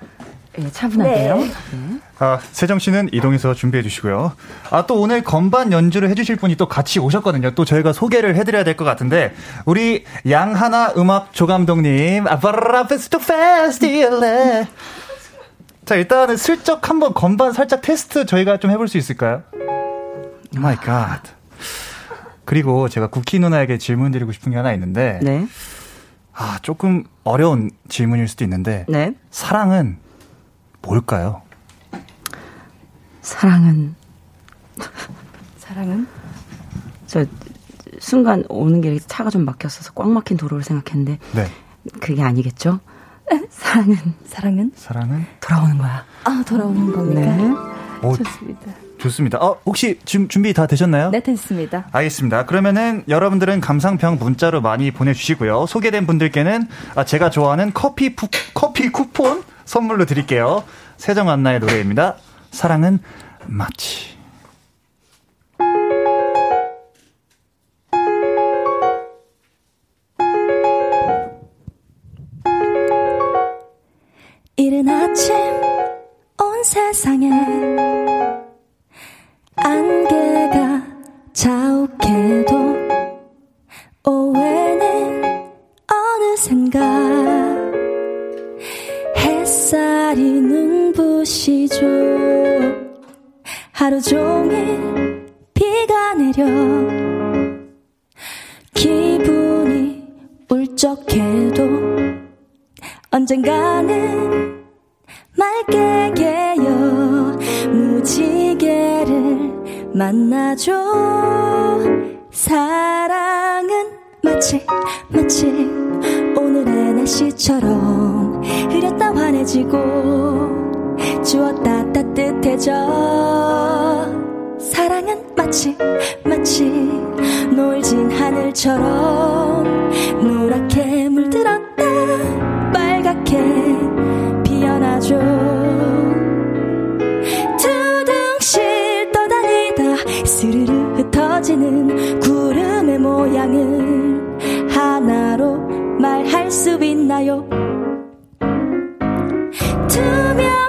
예, 차분하게요. 네. 아, 세정 씨는 이동해서 준비해 주시고요. 아, 또 오늘 건반 연주를 해 주실 분이 또 같이 오셨거든요. 또 저희가 소개를 해 드려야 될 것 같은데, 우리 양하나 음악 조감독님, 아바라 페스토 페스티얼레. 자, 일단은 슬쩍 한번 건반 살짝 테스트 저희가 좀 해볼 수 있을까요? my God. 그리고 제가 국희 누나에게 질문 드리고 싶은 게 하나 있는데. 네. 아, 조금 어려운 질문일 수도 있는데. 네. 사랑은 뭘까요? 사랑은. 사랑은? 저, 순간 오는 길에 차가 좀 막혔어서 꽉 막힌 도로를 생각했는데. 네. 그게 아니겠죠? 사랑은. 사랑은? 사랑은? 돌아오는 거야. 아, 돌아오는 겁니까? 네. 오, 좋습니다. 좋습니다. 어, 혹시 지금 준비 다 되셨나요? 네, 됐습니다. 알겠습니다. 그러면은 여러분들은 감상평 문자로 많이 보내주시고요. 소개된 분들께는 아, 제가 좋아하는 커피, 푸, 커피 쿠폰 선물로 드릴게요. 세정 안나의 노래입니다. 사랑은 마치. 이른 아침 온 세상에 안개가 자욱해도 눈부시죠 하루 종일 비가 내려. 기분이 울적해도 언젠가는 맑게 개요. 무지개를 만나죠 사랑은 마치 마치 오늘의 날씨처럼 흐렸다 환해지고 주었다 따뜻해져. 사랑은 마치 마치 노을진 하늘처럼 노랗게 물들었다. 빨갛게 피어나죠. 두둥실 떠다니다 스르르 흩어지는 구름의 모양을 하나로 말할 수 있나요? 어두운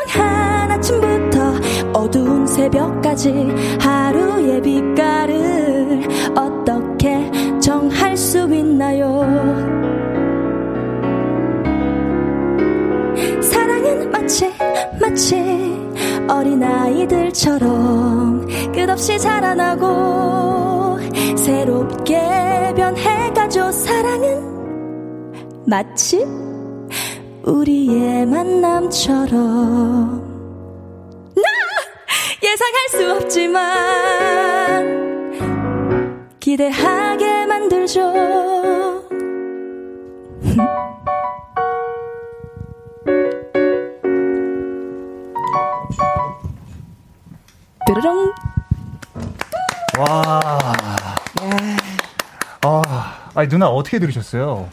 새벽까지 하루의 빛깔을 어떻게 정할 수 있나요? 사랑은 마치 마치 어린아이들처럼 끝없이 자라나고 새롭게 변해가죠. 사랑은 마치 우리의 만남처럼. 나 예상할 수 없지만 기대하게 만들죠 (laughs) 뾰로롱 와. 아, 아니 누나 어떻게 들으셨어요?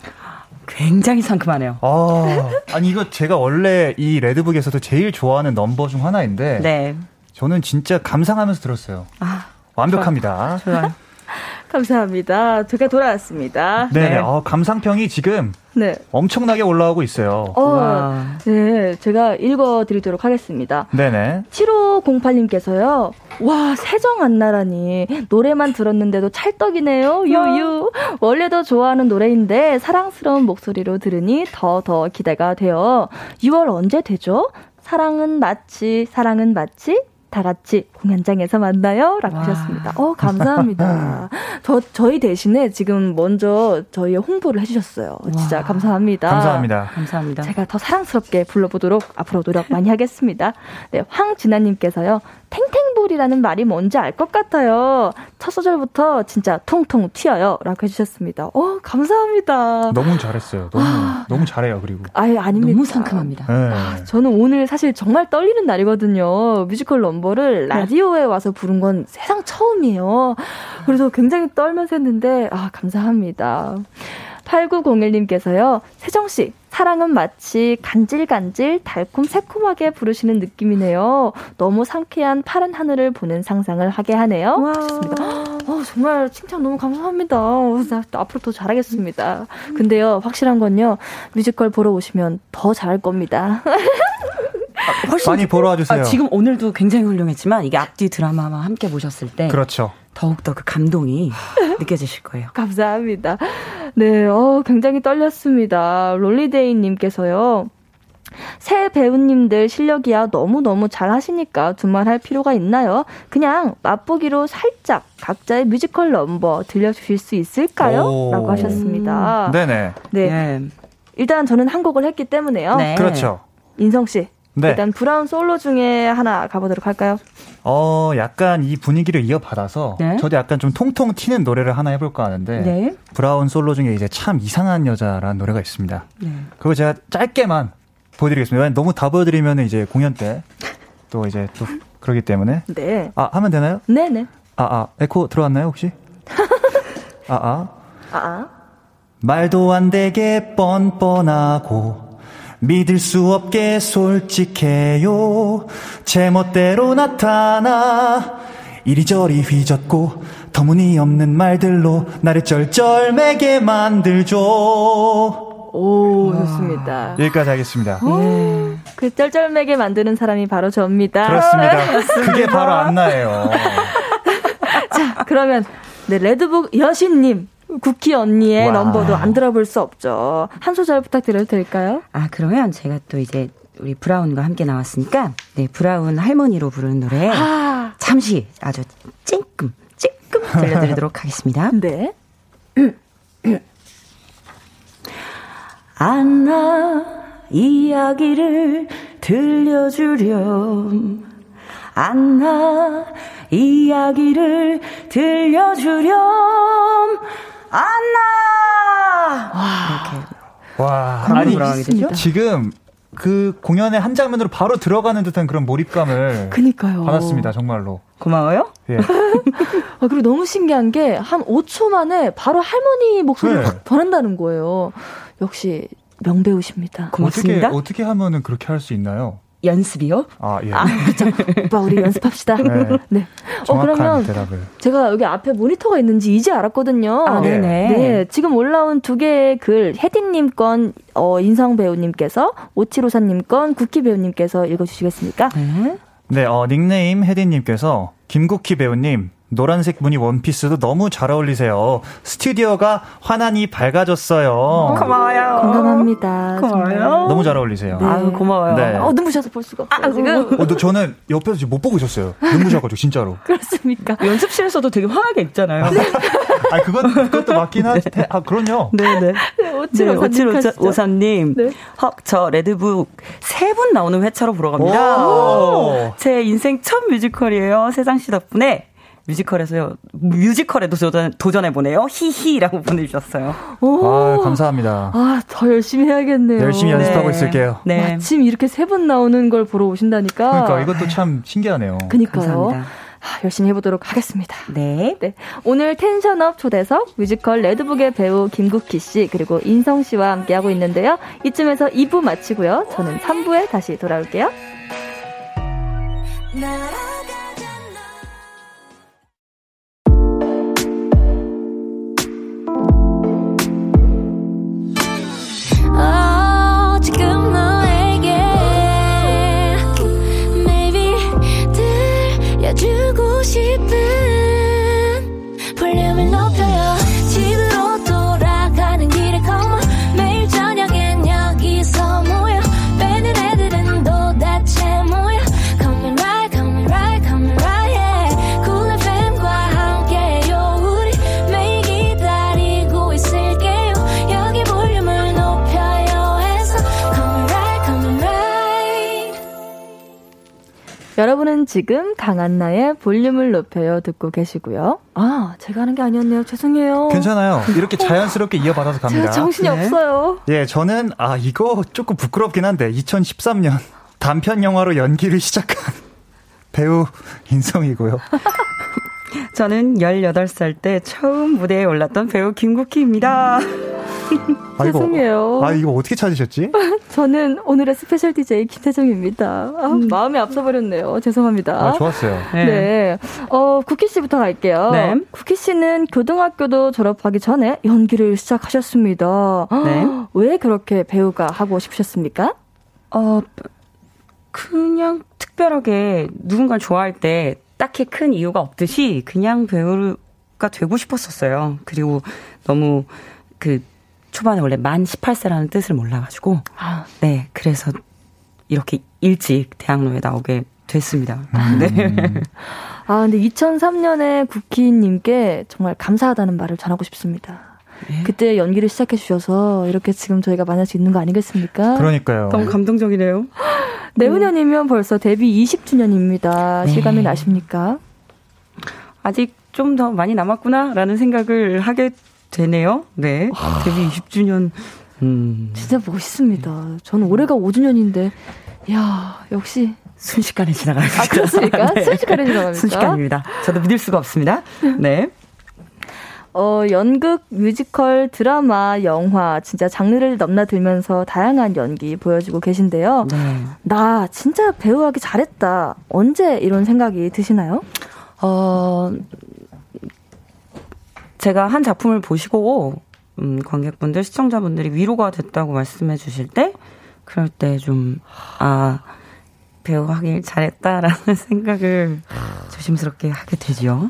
굉장히 상큼하네요. 아, 아니 이거 제가 원래 이 레드북에서도 제일 좋아하는 넘버 중 하나인데 네. 저는 진짜 감상하면서 들었어요. 아, 완벽합니다. (laughs) 좋아요. 감사합니다. 제가 돌아왔습니다. 네, 네. 어, 감상평이 지금 네. 엄청나게 올라오고 있어요. 어, 와. 네, 제가 읽어드리도록 하겠습니다. 네네. 7508님께서요, 와, 세정 안나라니, 노래만 들었는데도 찰떡이네요, 유유. 원래도 좋아하는 노래인데, 사랑스러운 목소리로 들으니 더더 기대가 돼요. 6월 언제 되죠? 사랑은 마치, 사랑은 마치, 다 같이 공연장에서 만나요. 라고 와. 하셨습니다. 어, 감사합니다. (laughs) 저, 저희 대신에 지금 먼저 저희 홍보를 해주셨어요. 진짜 와. 감사합니다. 감사합니다. 감사합니다. 제가 더 사랑스럽게 불러보도록 앞으로 노력 많이 하겠습니다. 네, 황진아님께서요. 탱탱볼이라는 말이 뭔지 알 것 같아요. 첫 소절부터 진짜 통통 튀어요. 라고 해주셨습니다. 어, 감사합니다. 너무 잘했어요. 너무 너무 잘해요. 그리고. 아예 아닙니다. 너무 상큼합니다. 네. 저는 오늘 사실 정말 떨리는 날이거든요. 뮤지컬 넘버 를 라디오에 와서 부른 건 세상 처음이에요. 그래서 굉장히 떨면서 했는데, 아, 감사합니다. 8901님께서요, 세정씨, 사랑은 마치 간질간질 달콤 새콤하게 부르시는 느낌이네요. 너무 상쾌한 파란 하늘을 보는 상상을 하게 하네요. 하셨습니다. 어, 정말 칭찬 너무 감사합니다. 어, 나 앞으로 더 잘하겠습니다. 근데요, 확실한 건요, 뮤지컬 보러 오시면 더 잘할 겁니다. (laughs) 훨씬 많이 보러 와주세요. 아, 지금 오늘도 굉장히 훌륭했지만 이게 앞뒤 드라마와 함께 보셨을 때 그렇죠. 더욱더 그 감동이 (laughs) 느껴지실 거예요. 감사합니다. 네, 어, 굉장히 떨렸습니다. 롤리데이님께서요. 세 배우님들 실력이야 너무너무 잘 하시니까 두말할 필요가 있나요? 그냥 맛보기로 살짝 각자의 뮤지컬 넘버 들려주실 수 있을까요? 오. 라고 하셨습니다. 네네. 네. 네. 일단 저는 한 곡을 했기 때문에요. 네. 그렇죠. 인성 씨. 네. 일단 브라운 솔로 중에 하나 가보도록 할까요? 어, 약간 이 분위기를 이어받아서 네. 저도 약간 좀 통통 튀는 노래를 하나 해볼까 하는데 네. 브라운 솔로 중에 이제 참 이상한 여자라는 노래가 있습니다. 네. 그거 제가 짧게만 보여드리겠습니다. 너무 다 보여드리면 이제 공연 때 또 이제 또 그러기 때문에 네. 아 하면 되나요? 네네. 아 아 에코 들어왔나요 혹시? (laughs) 아 아. 아, 아. 말도 안 되게 뻔뻔하고 믿을 수 없게 솔직해요. 제멋대로 나타나 이리저리 휘젓고 터무니없는 말들로 나를 쩔쩔매게 만들죠. 오, 좋습니다. 여기까지 하겠습니다. 오, 그 쩔쩔매게 만드는 사람이 바로 저입니다. 그렇습니다. (laughs) 그게 바로 안나예요. (laughs) 자, 그러면 네, 레드북 여신님. 쿠키 언니의 와. 넘버도 안 들어볼 수 없죠. 한 소절 부탁드려도 될까요? 아, 그러면 제가 또 이제 우리 브라운과 함께 나왔으니까, 네, 브라운 할머니로 부르는 노래. 아. 잠시 아주 찡끔, 찡끔 들려드리도록 (laughs) 하겠습니다. 네. (clears throat) 안나 이야기를 들려주렴. 안나 이야기를 들려주렴. 안나! 와. 이렇게. 와. 아니, 지금 그 공연의 한 장면으로 바로 들어가는 듯한 그런 몰입감을 그니까요. 받았습니다. 정말로. 고마워요. 예. (laughs) 아, 그리고 너무 신기한 게 한 5초 만에 바로 할머니 목소리를 네. 확 변한다는 거예요. 역시 명배우십니다. 고맙습니다. 어떻게 어떻게 하면은 그렇게 할 수 있나요? 연습이요? 아, 예. 아, 그렇죠. 오빠, 우리 (laughs) 연습합시다. 네. 네. 어, 그러면 대답을. 제가 여기 앞에 모니터가 있는지 이제 알았거든요. 아, 네네. 네. 지금 올라온 두 개의 글, 혜딘님 건, 어, 인성 배우님께서, 오치로사 님 건, 국기 배우님께서 읽어 주시겠습니까? 네. 네, 어, 닉네임 혜딘님께서, 김국희 배우님, 노란색 무늬 원피스도 너무 잘 어울리세요. 스튜디오가 환하니 밝아졌어요. 어, 고마워요. 공감합니다. 고마워요. 너무 잘 어울리세요. 네. 아유, 고마워요. 네. 어, 눈부셔서 볼 수가 없어요, 아, 지금. 어, 저는 옆에서 지금 못 보고 있었어요. 눈부셔가지고, 진짜로. (laughs) 그렇습니까? 연습실에서도 되게 환하게 입잖아요. 네. 아, (laughs) 그건, 그것도 맞긴 하지. 네. 아, 그럼요. 네네. 네, 오칠오사님. 네, 네. 헉, 저 레드북 세 분 나오는 회차로 보러 갑니다. 제 인생 첫 뮤지컬이에요. 세상 씨 덕분에. 뮤지컬에서요. 뮤지컬에도 도전, 도전해보네요. 히히라고 (laughs) 보내주셨어요. 오. 아, 감사합니다. 아, 더 열심히 해야겠네요. 열심히 연습하고 네. 있을게요. 네. 마침 이렇게 세 분 나오는 걸 보러 오신다니까. 그러니까 이것도 참 신기하네요. 그니까요. 감사합니다. 아, 열심히 해보도록 하겠습니다. 네. 네. 오늘 텐션업 초대석 뮤지컬 레드북의 배우 김국희 씨 그리고 인성 씨와 함께하고 있는데요. 이쯤에서 2부 마치고요. 저는 3부에 다시 돌아올게요. 여러분은 지금 강한나의 볼륨을 높여요 듣고 계시고요. 아, 제가 하는 게 아니었네요. 죄송해요. 괜찮아요. (laughs) 이렇게 자연스럽게 이어받아서 갑니다. 제가 정신이 네. 없어요. 예, 저는 아 이거 조금 부끄럽긴 한데 2013년 단편 영화로 연기를 시작한 (laughs) 배우 인성이고요. 저는 18살 때 처음 무대에 올랐던 배우 김국희입니다. 아, 죄송해요. 아, 이거 어떻게 찾으셨지? (laughs) 저는 오늘의 스페셜 DJ 김세정입니다. 아, 음. 마음이 앞서버렸네요. 죄송합니다. 아, 좋았어요. 네. 네. 어, 국희 씨부터 갈게요. 네. 국희 씨는 고등학교도 졸업하기 전에 연기를 시작하셨습니다. 네. (gasps) 왜 그렇게 배우가 하고 싶으셨습니까? 어, 그냥 특별하게 누군가를 좋아할 때 딱히 큰 이유가 없듯이 그냥 배우가 되고 싶었었어요. 그리고 너무 그 초반에 원래 만 18세라는 뜻을 몰라가지고, 아. 네, 그래서 이렇게 일찍 대학로에 나오게 됐습니다. 음. (laughs) 네. 아, 근데 2003년에 국희님께 정말 감사하다는 말을 전하고 싶습니다. 네? 그때 연기를 시작해 주셔서 이렇게 지금 저희가 만날 수 있는 거 아니겠습니까? 그러니까요. 너무 감동적이네요. (gasps) 내후년이면 벌써 데뷔 20주년입니다. 네. 실감이 나십니까? 아직 좀 더 많이 남았구나라는 생각을 하게 되네요. 네. 아. 데뷔 20주년. 음. 진짜 멋있습니다. 저는 올해가 5주년인데, 야 역시. 순식간에 지나갑니다. 아, 그렇습니까? 네. 순식간에 지나갑니다. 순식간입니다. 저도 믿을 수가 없습니다. 네. 어, 연극, 뮤지컬, 드라마, 영화, 진짜 장르를 넘나들면서 다양한 연기 보여주고 계신데요. 네. 나 진짜 배우하기 잘했다. 언제 이런 생각이 드시나요? 어, 제가 한 작품을 보시고 음, 관객분들, 시청자분들이 위로가 됐다고 말씀해 주실 때, 그럴 때 좀, 아, 배우 하길 잘했다라는 (laughs) 생각을 조심스럽게 하게 되죠.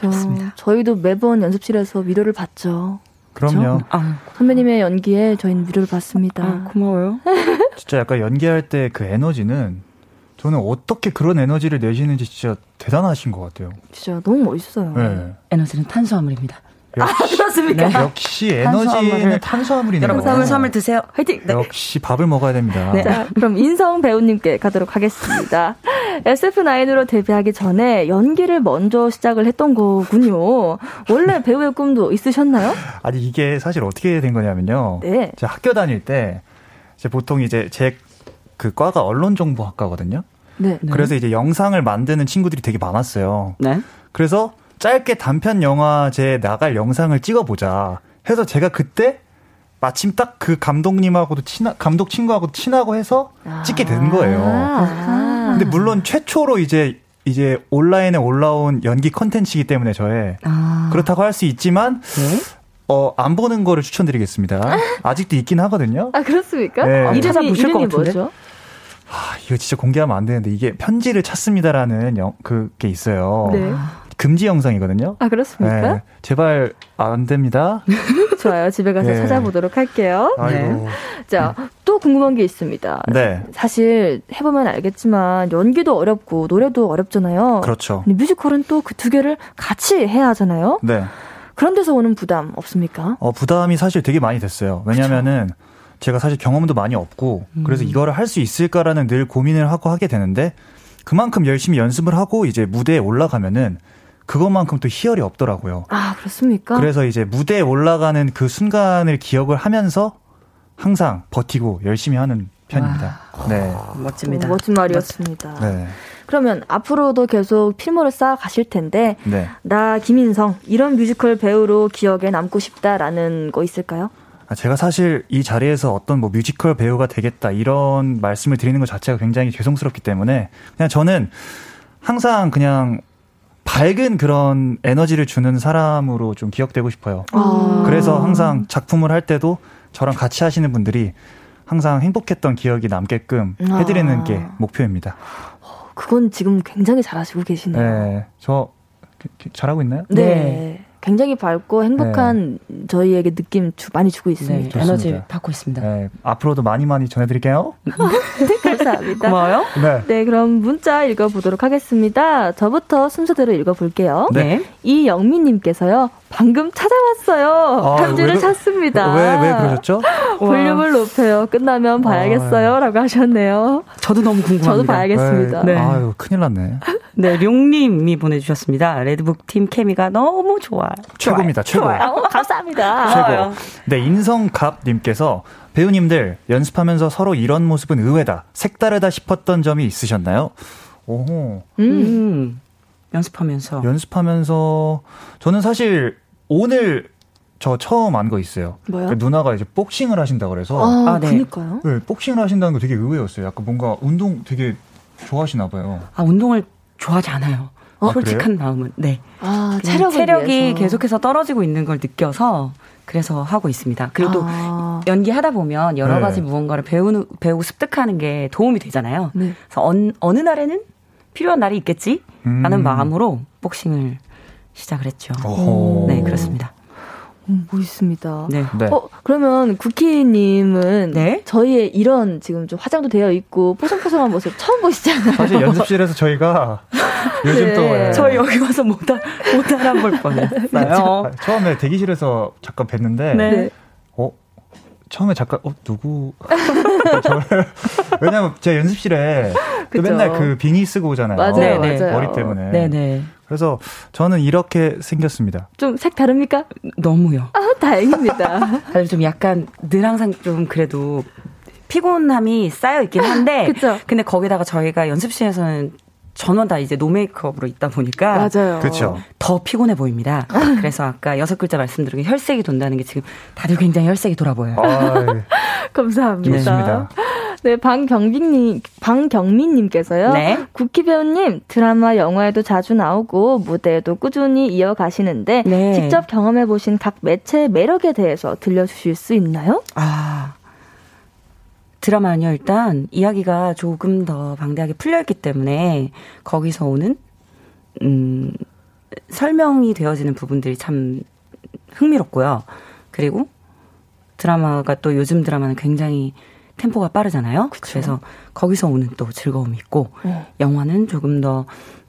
그렇죠. 저희도 매번 연습실에서 위로를 받죠. 그럼요. 아, 선배님의 연기에 저희는 위로를 받습니다. 아, 고마워요. (laughs) 진짜 약간 연기할 때 그 에너지는 저는 어떻게 그런 에너지를 내시는지 진짜 대단하신 것 같아요. 진짜 너무 멋있어요. 네. 에너지는 탄수화물입니다. 역시, 그렇습니까? 역시 에너지는 (laughs) 탄수화물이네요. 여러분, 탄수화물 드세요. 화이팅! 네. 역시 밥을 먹어야 됩니다. 자, 그럼 인성 배우님께 가도록 하겠습니다. (laughs) SF9으로 데뷔하기 전에 연기를 먼저 시작을 했던 거군요. 원래 배우의 꿈도 있으셨나요? 아니 이게 사실 어떻게 된 거냐면요. 네. 제가 학교 다닐 때 이제 보통 이제 제 그 과가 언론정보학과거든요. 네. 그래서 이제 영상을 만드는 친구들이 되게 많았어요. 네. 그래서 짧게 단편 영화제에 나갈 영상을 찍어보자 해서 제가 그때 마침 딱 그 감독님하고도 친하, 감독 친구하고도 친하고 해서 찍게 된 거예요. 아. 근데 물론 최초로 이제 이제 온라인에 올라온 연기 컨텐츠이기 때문에 저의 아. 그렇다고 할 수 있지만 네. 어, 안 보는 거를 추천드리겠습니다. 아직도 있긴 하거든요. 아, 그렇습니까? 네. 이름이, 것 이름이 같은데? 뭐죠? 아, 이거 진짜 공개하면 안 되는데 이게 편지를 찾습니다라는 영, 그게 있어요. 네. 금지 영상이거든요. 아, 그렇습니까? 네. 제발 안 됩니다. (laughs) 좋아요. 집에 가서 네. 찾아보도록 할게요. 아이고. 자, 또 궁금한 게 있습니다. 네. 사실 해보면 알겠지만 연기도 어렵고 노래도 어렵잖아요. 그렇죠. 근데 뮤지컬은 또 그 두 개를 같이 해야 하잖아요. 네. 그런 데서 오는 부담 없습니까? 어, 부담이 사실 되게 많이 됐어요. 왜냐면은 제가 사실 경험도 많이 없고 그래서 이거를 할 수 있을까라는 늘 고민을 하고 하게 되는데 그만큼 열심히 연습을 하고 이제 무대에 올라가면은 그것만큼 또 희열이 없더라고요. 아, 그렇습니까? 그래서 이제 무대에 올라가는 그 순간을 기억을 하면서 항상 버티고 열심히 하는 편입니다. 네. 멋집니다. 오, 멋진 말이었습니다. 네. 그러면 앞으로도 계속 필모를 쌓아 가실 텐데 네. 나 김인성 이런 뮤지컬 배우로 기억에 남고 싶다라는 거 있을까요? 아, 제가 사실 이 자리에서 어떤 뭐 뮤지컬 배우가 되겠다 이런 말씀을 드리는 것 자체가 굉장히 죄송스럽기 때문에 그냥 저는 항상 그냥 밝은 그런 에너지를 주는 사람으로 좀 기억되고 싶어요. 아. 그래서 항상 작품을 할 때도 저랑 같이 하시는 분들이 항상 행복했던 기억이 남게끔 아. 해드리는 게 목표입니다. 그건 지금 굉장히 잘하시고 계시네요. 네. 저 잘하고 있나요? 네. 네. 굉장히 밝고 행복한 저희에게 느낌 주, 많이 주고 네, 있습니다. 에너지 좋습니다. 받고 있습니다. 네. 앞으로도 많이 많이 전해드릴게요. 네, 감사합니다. 고마워요. 네. 네, 그럼 문자 읽어보도록 하겠습니다. 저부터 순서대로 읽어볼게요. 네. 이영민님께서요, 방금 찾아왔어요. 아, 편지를 왜 그- 찾습니다. 왜, 왜 그러셨죠? (laughs) 볼륨을 높여요. 끝나면 봐야겠어요. 라고 하셨네요. 저도 너무 궁금합니다. 저도 봐야겠습니다. 네. 아유, 큰일 났네. 네, 룡님이 보내주셨습니다. 레드북 팀 케미가 너무 좋아요. 최고입니다, 최고. 좋아요. 아, 감사합니다. (laughs) 최고. 네, 인성갑님께서 배우님들 연습하면서 서로 이런 모습은 의외다, 색다르다 싶었던 점이 있으셨나요? 오호. 음. 음. 연습하면서. 연습하면서 저는 사실 오늘 저 처음 안 거 있어요. 뭐요? 그 누나가 이제 복싱을 하신다 그래서 아, 아, 네. 그니까요. 네, 복싱을 하신다는 거 되게 의외였어요. 약간 뭔가 운동 되게 좋아하시나 봐요. 아, 운동을 좋아하지 않아요. 어, 솔직한 마음은. 네. 아, 그냥 체력을 체력이 위해서. 계속해서 떨어지고 있는 걸 느껴서 그래서 하고 있습니다. 그리고 또 아, 연기하다 보면 여러 네. 가지 무언가를 배우는, 배우고 습득하는 게 도움이 되잖아요. 네. 그래서 어느, 어느 날에는 필요한 날이 있겠지? 라는 음. 마음으로 복싱을 시작을 했죠. 오호. 네, 그렇습니다. 음, 멋있습니다. 네. 네. 어, 그러면 구키님은 네? 저희의 이런 지금 좀 화장도 되어 있고 뽀송뽀송한 모습 처음 보시잖아요. 사실 연습실에서 저희가 (laughs) 요즘 네. 또 예. 저희 여기 와서 못, 알- 못 알아볼 뻔했어요. 아, 처음에 대기실에서 잠깐 뵀는데 네. 어 처음에 잠깐 어 누구 (laughs) 저를 왜냐면 제가 연습실에. 맨날 그 비니 쓰고 오잖아요. 맞아요, 네, 네. 맞아요. 머리 때문에. 네네. 그래서 저는 이렇게 생겼습니다. 좀 색 다릅니까? 너무요. 아, 다행입니다. (laughs) 사실 좀 약간 늘 항상 좀 그래도 피곤함이 쌓여 있긴 한데 (laughs) 그쵸. 근데 거기다가 저희가 연습실에서는 전원 다 이제 노 메이크업으로 있다 보니까 맞아요. 그렇죠. 더 피곤해 보입니다. (laughs) 그래서 아까 여섯 글자 말씀드린 게 혈색이 돈다는 게 지금 다들 굉장히 혈색이 돌아 보여요. 아, 감사합니다. 좋습니다. 네, 방경민님, 방경민님께서요. 네. 국희 배우님, 드라마, 영화에도 자주 나오고, 무대에도 꾸준히 이어가시는데, 네. 직접 경험해보신 각 매체의 매력에 대해서 들려주실 수 있나요? 아. 드라마는요, 일단, 이야기가 조금 더 방대하게 풀려있기 때문에, 거기서 오는, 음, 설명이 되어지는 부분들이 참 흥미롭고요. 그리고 드라마가 또 요즘 드라마는 굉장히 템포가 빠르잖아요. 그쵸? 그래서 거기서 오는 또 즐거움이 있고 어. 영화는 조금 더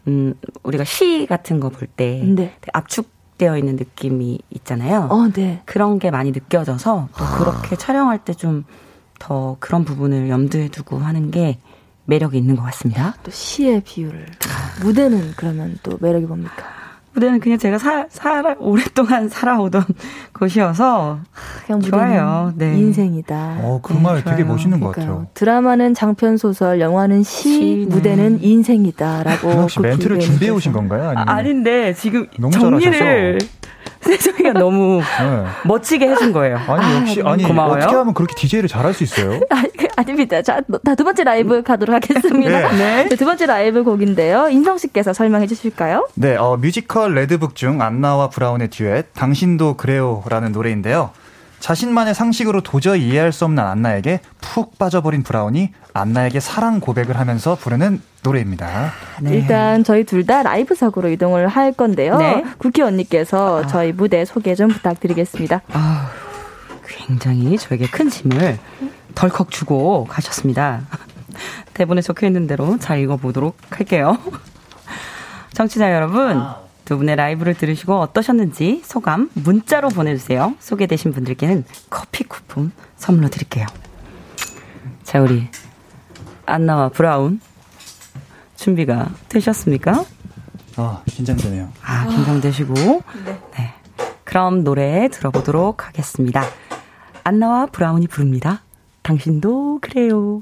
음, 우리가 시 같은 거 볼때 네. 압축되어 있는 느낌이 있잖아요. 어, 네. 그런 게 많이 느껴져서 또 아. 그렇게 촬영할 때 좀 더 그런 부분을 염두에 두고 하는 게 매력이 있는 것 같습니다. 또 시의 비율을 무대는 그러면 또 매력이 뭡니까? 무대는 그냥 제가 사, 살아, 오랫동안 살아오던 (laughs) 곳이어서 그냥 좋아요. 네. 인생이다. 어, 그말 네, 되게 멋있는 그러니까요. 것 같아요. 드라마는 장편 소설, 영화는 시, 시 네. 무대는 인생이다라고. 혹시 멘트를 준비해 오신 건가요? 아니면 아, 닌데 지금 정리를 (laughs) 세정이가 너무 네. 멋지게 해준 거예요. 아니 아, 역시 아니 고마워요. 어떻게 하면 그렇게 DJ를 잘할 수 있어요? (laughs) 아, 아닙니다. 자, 두 번째 라이브 가도록 하겠습니다. 네. 네. 두 번째 라이브 곡인데요. 인성 씨께서 설명해 주실까요? 네, 어, 뮤지컬 레드북 중 안나와 브라운의 듀엣 당신도 그래요라는 노래인데요. 자신만의 상식으로 도저히 이해할 수 없는 안나에게 푹 빠져버린 브라운이 안나에게 사랑 고백을 하면서 부르는 노래입니다. 네. 일단 저희 둘 다 라이브석으로 이동을 할 건데요. 네. 국희 언니께서 아. 저희 무대 소개 좀 부탁드리겠습니다. 아, 굉장히 저에게 큰 짐을 덜컥 주고 가셨습니다. 대본에 적혀 있는 대로 잘 읽어보도록 할게요. (laughs) 청취자 여러분. 두 분의 라이브를 들으시고 어떠셨는지 소감 문자로 보내주세요. 소개되신 분들께는 커피 쿠폰 선물로 드릴게요. 자, 우리 안나와 브라운 준비가 되셨습니까? 아, 긴장되네요. 아, 긴장되시고. 네. 네. 그럼 노래 들어보도록 하겠습니다. 안나와 브라운이 부릅니다. 당신도 그래요.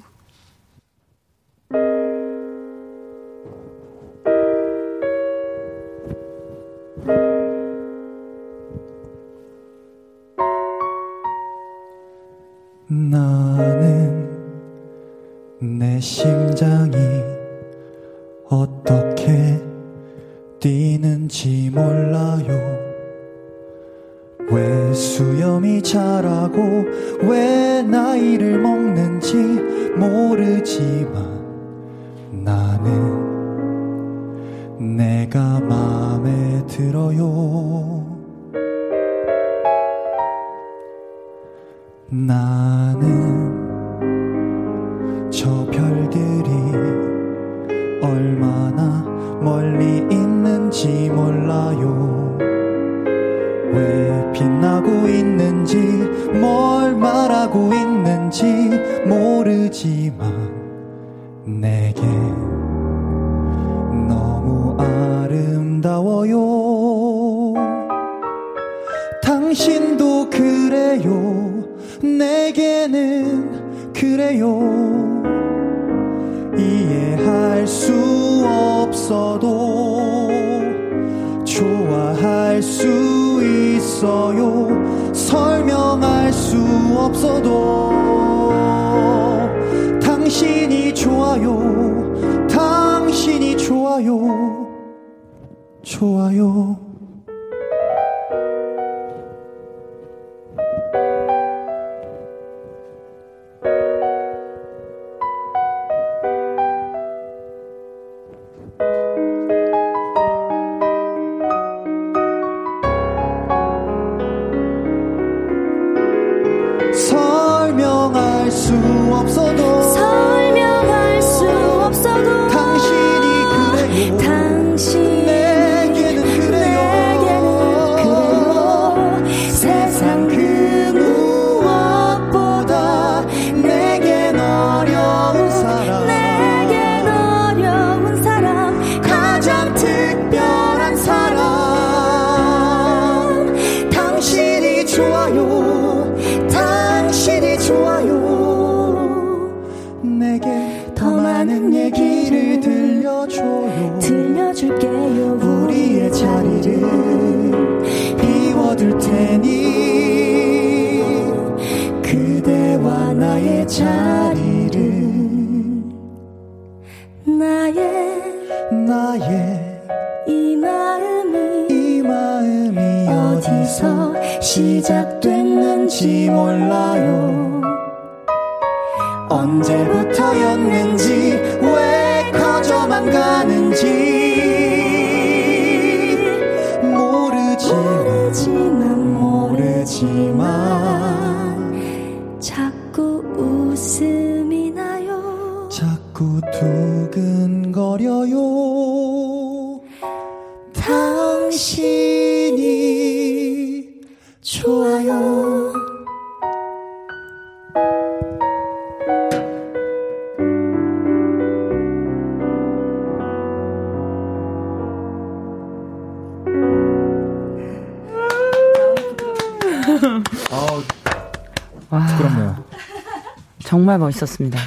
정말 멋있었습니다.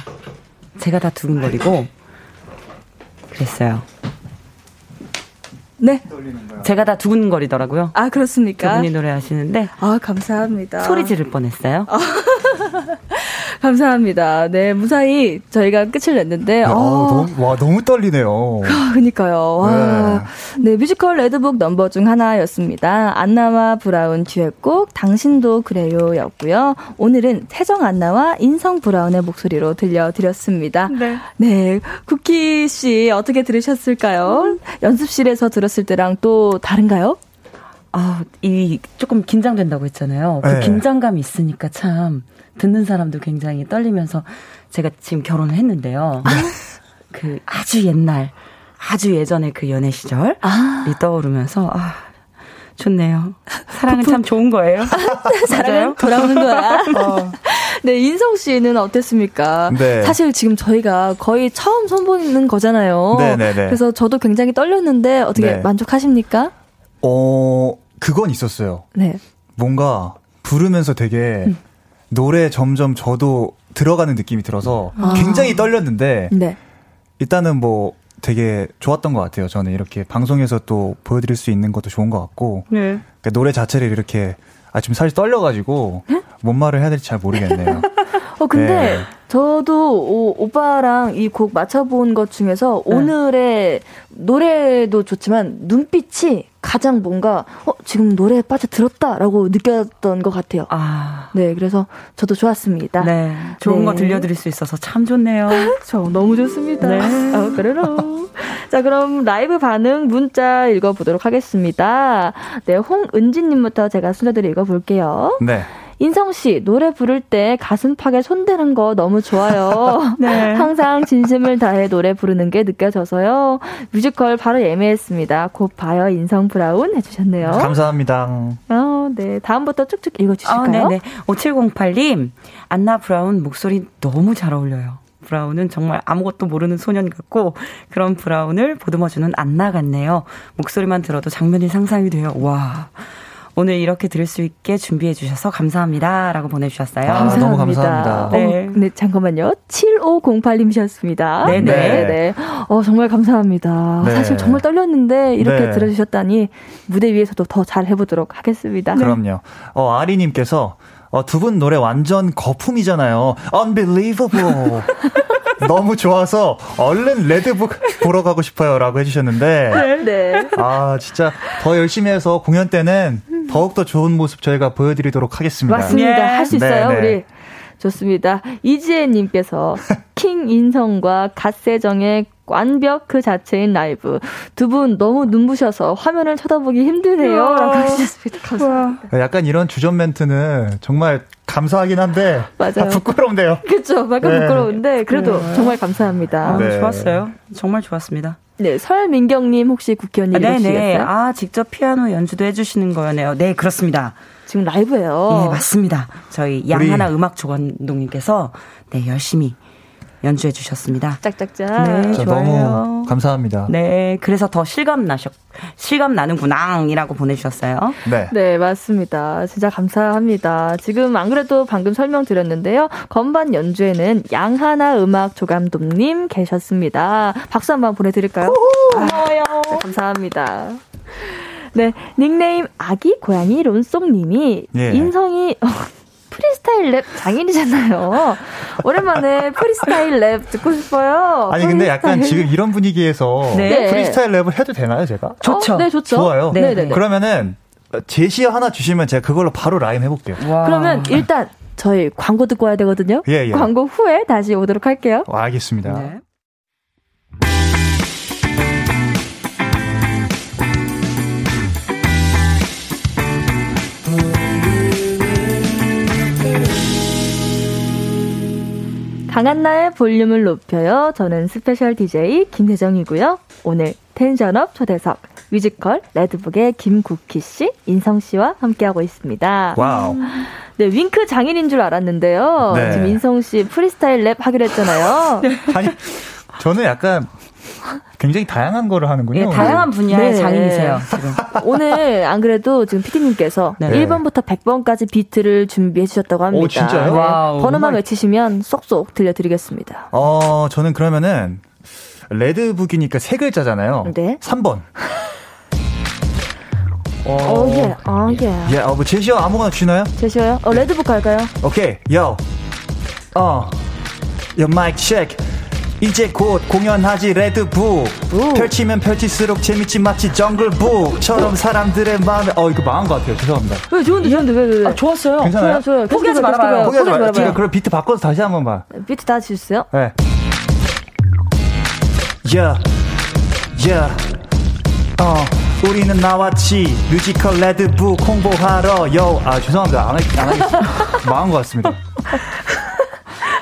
제가 다 두근거리고 그랬어요. 네. 제가 다 두근거리더라고요. 아, 그렇습니까? 그분이 노래하시는데 아, 감사합니다. 소리 지를 뻔했어요. 감사합니다. 네, 무사히 저희가 끝을 냈는데, 아, 어, 너무, 와, 너무 떨리네요. 아, 그니까요. 와. 네. 뮤지컬 레드북 넘버 중 하나였습니다. 안나와 브라운 듀엣곡 당신도 그래요 였고요. 오늘은 태정 안나와 인성 브라운의 목소리로 들려드렸습니다. 네. 네. 쿠키 씨 어떻게 들으셨을까요? 연습실에서 들었을 때랑 또 다른가요? 아, 이 조금 긴장된다고 했잖아요. 그 네. 긴장감이 있으니까 참 듣는 사람도 굉장히 떨리면서 제가 지금 결혼을 했는데요. (laughs) 그 아주 옛날, 아주 예전의 그 연애 시절이 떠오르면서 아 좋네요. 사랑은 참 좋은 거예요. (laughs) 사랑은 돌아오는 거야. (laughs) 네, 인성 씨는 어땠습니까? 네. 사실 지금 저희가 거의 처음 선보이는 거잖아요. 네, 네, 네. 그래서 저도 굉장히 떨렸는데 어떻게 네. 만족하십니까? 어, 그건 있었어요. 네. 뭔가 부르면서 되게 음. 노래 점점 저도 들어가는 느낌이 들어서 굉장히 떨렸는데 네. 일단은 뭐 되게 좋았던 것 같아요. 저는 이렇게 방송에서 또 보여드릴 수 있는 것도 좋은 것 같고 네. 그러니까 노래 자체를 이렇게 아 지금 사실 떨려가지고 뭔 말을 해야 될지 잘 모르겠네요. (laughs) 어, 근데 네. 저도 오, 오빠랑 이 곡 맞춰본 것 중에서 네. 오늘의 노래도 좋지만 눈빛이 가장 뭔가 어, 지금 노래에 빠져들었다라고 느꼈던 것 같아요. 아, 네, 그래서 저도 좋았습니다. 네. 좋은 네. 거 들려드릴 수 있어서 참 좋네요. (laughs) 저 너무 좋습니다. 네. 아, 그래로. (laughs) 자, 그럼 라이브 반응 문자 읽어 보도록 하겠습니다. 네, 홍은지 님부터 제가 순서대로 읽어 볼게요. 네. 인성 씨, 노래 부를 때 가슴팍에 손대는 거 너무 좋아요. (laughs) 네. 항상 진심을 다해 노래 부르는 게 느껴져서요. 뮤지컬 바로 예매했습니다. 곧 봐요, 인성 브라운 해주셨네요. 감사합니다. 어, 네. 다음부터 쭉쭉 아, 읽어주실까요? 네네. 5708님, 안나 브라운 목소리 너무 잘 어울려요. 브라운은 정말 아무것도 모르는 소년 같고, 그런 브라운을 보듬어주는 안나 같네요. 목소리만 들어도 장면이 상상이 돼요. 와. 오늘 이렇게 들을 수 있게 준비해 주셔서 감사합니다. 라고 보내주셨어요. 아, 너무 감사합니다. 네. 어, 네, 잠깐만요. 7508님이셨습니다. 네네. 네, 네. 어, 정말 감사합니다. 네. 사실 정말 떨렸는데 이렇게 네. 들어주셨다니 무대 위에서도 더 잘 해보도록 하겠습니다. 그럼요. 어, 아리님께서 어, 두 분 노래 완전 거품이잖아요. Unbelievable. (laughs) 너무 좋아서 얼른 레드북 보러 가고 싶어요라고 해주셨는데 네. 아 진짜 더 열심히 해서 공연 때는 더욱 더 좋은 모습 저희가 보여드리도록 하겠습니다. 맞습니다. 예. 할수 있어요, 네, 네. 우리. 좋습니다. 이지혜님께서 킹 인성과 갓세정의 완벽 그 자체인 라이브. 두 분 너무 눈부셔서 화면을 쳐다보기 힘드네요. 라고 하셨습니다. 감사합니다. 약간 이런 주전 멘트는 정말 감사하긴 한데 맞아요. 아, 부끄럽네요. 그렇죠. 약간 네. 부끄러운데 그래도 정말 감사합니다. 아, 네. 좋았어요. 정말 좋았습니다. 네, 설민경님 혹시 국회의원 아, 네네. 읽어주시겠어요? 아, 직접 피아노 연주도 해주시는 거였네요. 네, 그렇습니다. 지금 라이브예요. 예, 맞습니다. 저희 양하나 음악 조감독님께서 네, 열심히 연주해 주셨습니다. 짝짝짝. 네. 저 좋아요. 너무 감사합니다. 네, 그래서 더 실감 나셨, 실감 나는구나이라고 보내주셨어요. 네. 네, 맞습니다. 진짜 감사합니다. 지금 안 그래도 방금 설명드렸는데요. 건반 연주에는 양하나 음악 조감독님 계셨습니다. 박수 한번 보내드릴까요? 고마워요. 감사합니다. 네, 닉네임 아기 고양이 론송님이 예. 인성이 프리스타일 랩 장인이잖아요. 오랜만에 프리스타일 랩 듣고 싶어요. 아니 근데 약간 프리스타일. 지금 이런 분위기에서 네. 프리스타일 랩을 해도 되나요, 제가? 좋죠. 어, 네, 좋죠. 좋아요. 네, 네, 네. 그러면은 제시 하나 주시면 제가 그걸로 바로 라임 해볼게요. 와. 그러면 일단 저희 광고 듣고 와야 되거든요. 예, 예. 광고 후에 다시 오도록 할게요. 어, 알겠습니다. 네. 강한나의 볼륨을 높여요. 저는 스페셜 DJ 김혜정이고요. 오늘 텐션업 초대석 뮤지컬 레드북의 김국희 씨, 인성 씨와 함께하고 있습니다. wow. 네, 윙크 장인인 줄 알았는데요. 네. 지금 인성 씨 프리스타일 랩 하기로 했잖아요. (laughs) 아니, 저는 약간 굉장히 다양한 거를 하는군요. 예, 다양한 분야의 네. 장인이세요, 지금. (laughs) 오늘 안 그래도 지금 PD님께서 네. 1번부터 100번까지 비트를 준비해 주셨다고 합니다. 오, 진짜요? 네, wow. 번호만 외치시면 쏙쏙 들려드리겠습니다. 어, 저는 그러면은 레드북이니까 세 글자잖아요. 네. 3번. 어, 예, 어, 예. 예, 어, 뭐 제시어 아무거나 주나요? 제시어요? 어, 레드북 갈까요? 오케이, 요. 어, 요 마이크 체크. 이제 곧 공연하지 레드북 오. 펼치면 펼칠수록 재밌지 마치 정글북처럼 사람들의 마음에 어 이거 망한 것 같아요 죄송합니다 왜 좋은데 좋은데 왜 왜? 왜? 아, 좋았어요. 괜찮아요? 좋아요 좋아요. 포기하지. 계속해봐요. 포기하지 마요 말아봐요. 제가 그럼 비트 바꿔서 다시 한번 봐 비트 다 주세요. 네. Yeah, yeah. 어, 우리는 나왔지 뮤지컬 레드북 홍보하러 yo. 아 죄송합니다 안, 하- 안 하겠습니다 (laughs) 망한 것 같습니다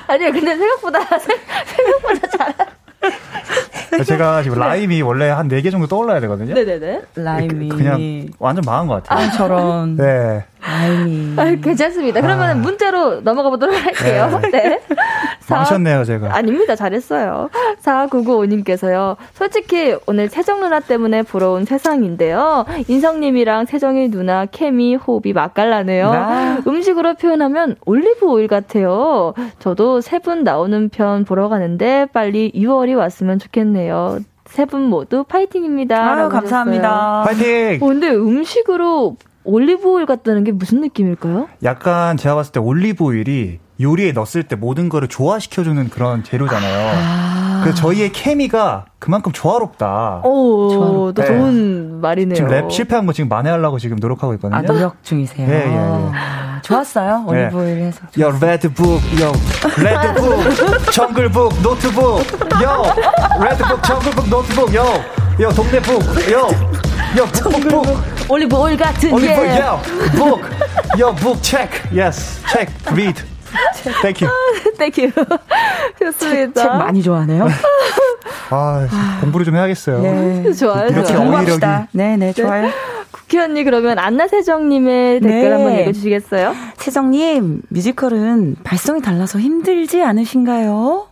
아니요 근데 생각보다 (laughs) 생- 생각보다 잘. 제가 지금 라임이 원래 한 4개 정도 떠올라야 되거든요 네네네. 라임이. 그냥 완전 망한 것 같아요 아, 저런. 네. 라임이. 아, 괜찮습니다. 그러면 문제로 넘어가 보도록 할게요. 네. 사- (laughs) 망쳤네요 제가 아닙니다. 잘했어요. 4995님께서요. 솔직히 오늘 세정 누나 때문에 부러운 세상인데요. 인성님이랑 세정이 누나 케미, 호흡이 맛깔나네요. 아. 음식으로 표현하면 올리브 오일 같아요. 저도 세 분 나오는 편 보러 가는데 빨리 6월이 왔으면 좋겠네요. 세분 모두 파이팅입니다. 아유, 하셨어요. 감사합니다. 파이팅! 어, 근데 음식으로 올리브 오일 같다는 게 무슨 느낌일까요? 약간 제가 봤을 때 올리브 오일이 요리에 넣었을 때 모든 거를 조화시켜주는 그런 재료잖아요. 그래서 저희의 케미가 그만큼 조화롭다. 오. 또 네. 좋은 말이네요. 지금 랩 실패한 거 지금 만회하려고 지금 노력하고 있거든요. 아, 노력 중이세요. 예, 예, 예. 아, 좋았어요. 네. 올리브오일 해서. yo 레드북, yo 레드북, 정글북, 노트북, yo 레드북, 정글북, 노트북, yo, yo 동네북, yo, yo 북북북, 올리브 오일 같은 올리브, 예. yo 북, yo 북, 책, yes, 책, read, thank you. Thank you. 좋습니다. 책 많이 좋아하네요. 아, 공부를 좀 해야겠어요. 네. 좋아요, 이렇게. 어휘력이- 공부합시다. 네네, 좋아요. 국희 언니 그러면 안나세정님의 댓글 네. 한번 읽어주시겠어요? 세정님, 뮤지컬은 발성이 달라서 힘들지 않으신가요?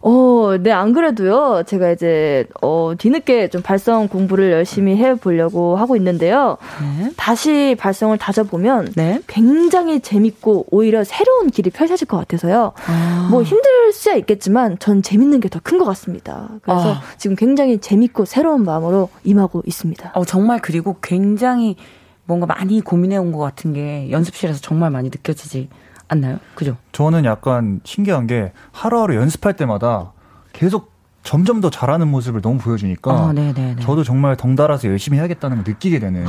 어, 네, 안 그래도요. 제가 이제, 어, 뒤늦게 좀 발성 공부를 열심히 해보려고 하고 있는데요. 네. 다시 발성을 다져보면 네. 굉장히 재밌고 오히려 새로운 길이 펼쳐질 것 같아서요. 아. 뭐 힘들 수야 있겠지만 전 재밌는 게 더 큰 것 같습니다. 그래서 아. 지금 굉장히 재밌고 새로운 마음으로 임하고 있습니다. 어, 정말 그리고 굉장히 뭔가 많이 고민해 온 것 같은 게 연습실에서 정말 많이 느껴지지 않나요? 그죠? 저는 약간 신기한 게 하루하루 연습할 때마다 계속 점점 더 잘하는 모습을 너무 보여주니까 아, 네네네. 저도 정말 덩달아서 열심히 해야겠다는 걸 느끼게 되는.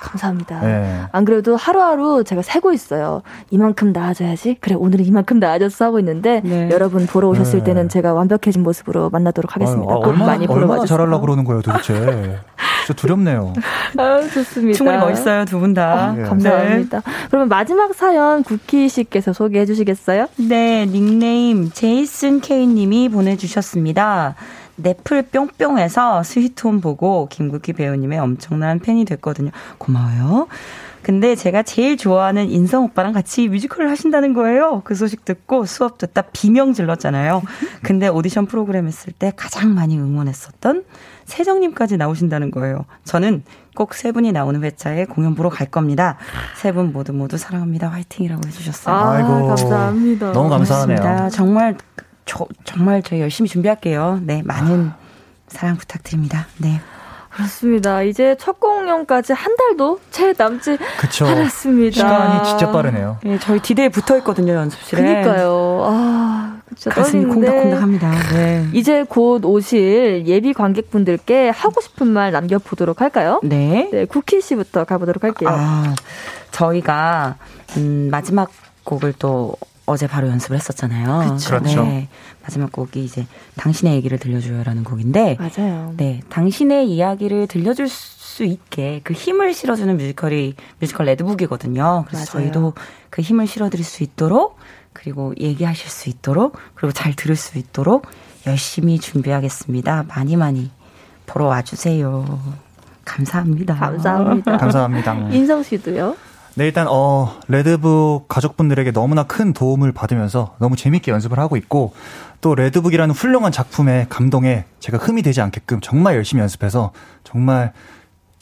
감사합니다. 네. 안 그래도 하루하루 제가 세고 있어요. 이만큼 나아져야지. 그래, 오늘은 이만큼 나아졌어 하고 있는데 네. 여러분 보러 오셨을 네. 때는 제가 완벽해진 모습으로 만나도록 하겠습니다. 아유, 아, 꼭 얼마나, 많이 보러 얼마나 와주세요. 잘하려고 그러는 거예요, 도대체. (laughs) 진짜 두렵네요. (laughs) 아, 좋습니다. 충분히 멋있어요, 두 분 다. 아, 예. 감사합니다. 그러면 마지막 사연 구키 씨께서 소개해 주시겠어요? 네, 닉네임 제이슨 케이 님이 보내주셨습니다. 넷플 뿅뿅에서 스위트홈 보고 김국희 배우님의 엄청난 팬이 됐거든요. 고마워요. 근데 제가 제일 좋아하는 인성 오빠랑 같이 뮤지컬을 하신다는 거예요. 그 소식 듣고 수업 듣다 비명 질렀잖아요. 근데 오디션 프로그램 했을 때 가장 많이 응원했었던 세정님까지 나오신다는 거예요. 저는 꼭 세 분이 나오는 회차에 공연 보러 갈 겁니다. 세 분 모두 모두 사랑합니다. 화이팅이라고 해주셨어요. 아, 아이고. 감사합니다. 너무 감사하네요. 고맙습니다. 정말 저, 정말 저희 열심히 준비할게요. 네, 많은 사랑 부탁드립니다. 네. 그렇습니다. 이제 첫 공연까지 한 달도 채 남지 그쵸. 않았습니다. 시간이 진짜 빠르네요. 네, 저희 디데이 붙어 있거든요, 연습실에. 그니까요. 아, 진짜 가슴이 콩닥콩닥합니다. 네. 이제 곧 오실 예비 관객분들께 하고 싶은 말 남겨보도록 할까요? 네. 네, 쿠키 씨부터 가보도록 할게요. 아, 저희가 음, 마지막 곡을 또 어제 바로 연습을 했었잖아요. 그쵸. 그렇죠. 네. 마지막 곡이 이제 당신의 얘기를 들려줘요라는 곡인데, 맞아요. 네, 당신의 이야기를 들려줄 수 있게 그 힘을 실어주는 뮤지컬이 뮤지컬 레드북이거든요. 그래서 맞아요. 저희도 그 힘을 실어드릴 수 있도록 그리고 얘기하실 수 있도록 그리고 잘 들을 수 있도록 열심히 준비하겠습니다. 많이 많이 보러 와주세요. 감사합니다. 감사합니다. 감사합니다. (laughs) 인성 씨도요? 네, 일단, 어, 레드북 가족분들에게 너무나 큰 도움을 받으면서 너무 재밌게 연습을 하고 있고, 또 레드북이라는 훌륭한 작품의 감동에 제가 흠이 되지 않게끔 정말 열심히 연습해서 정말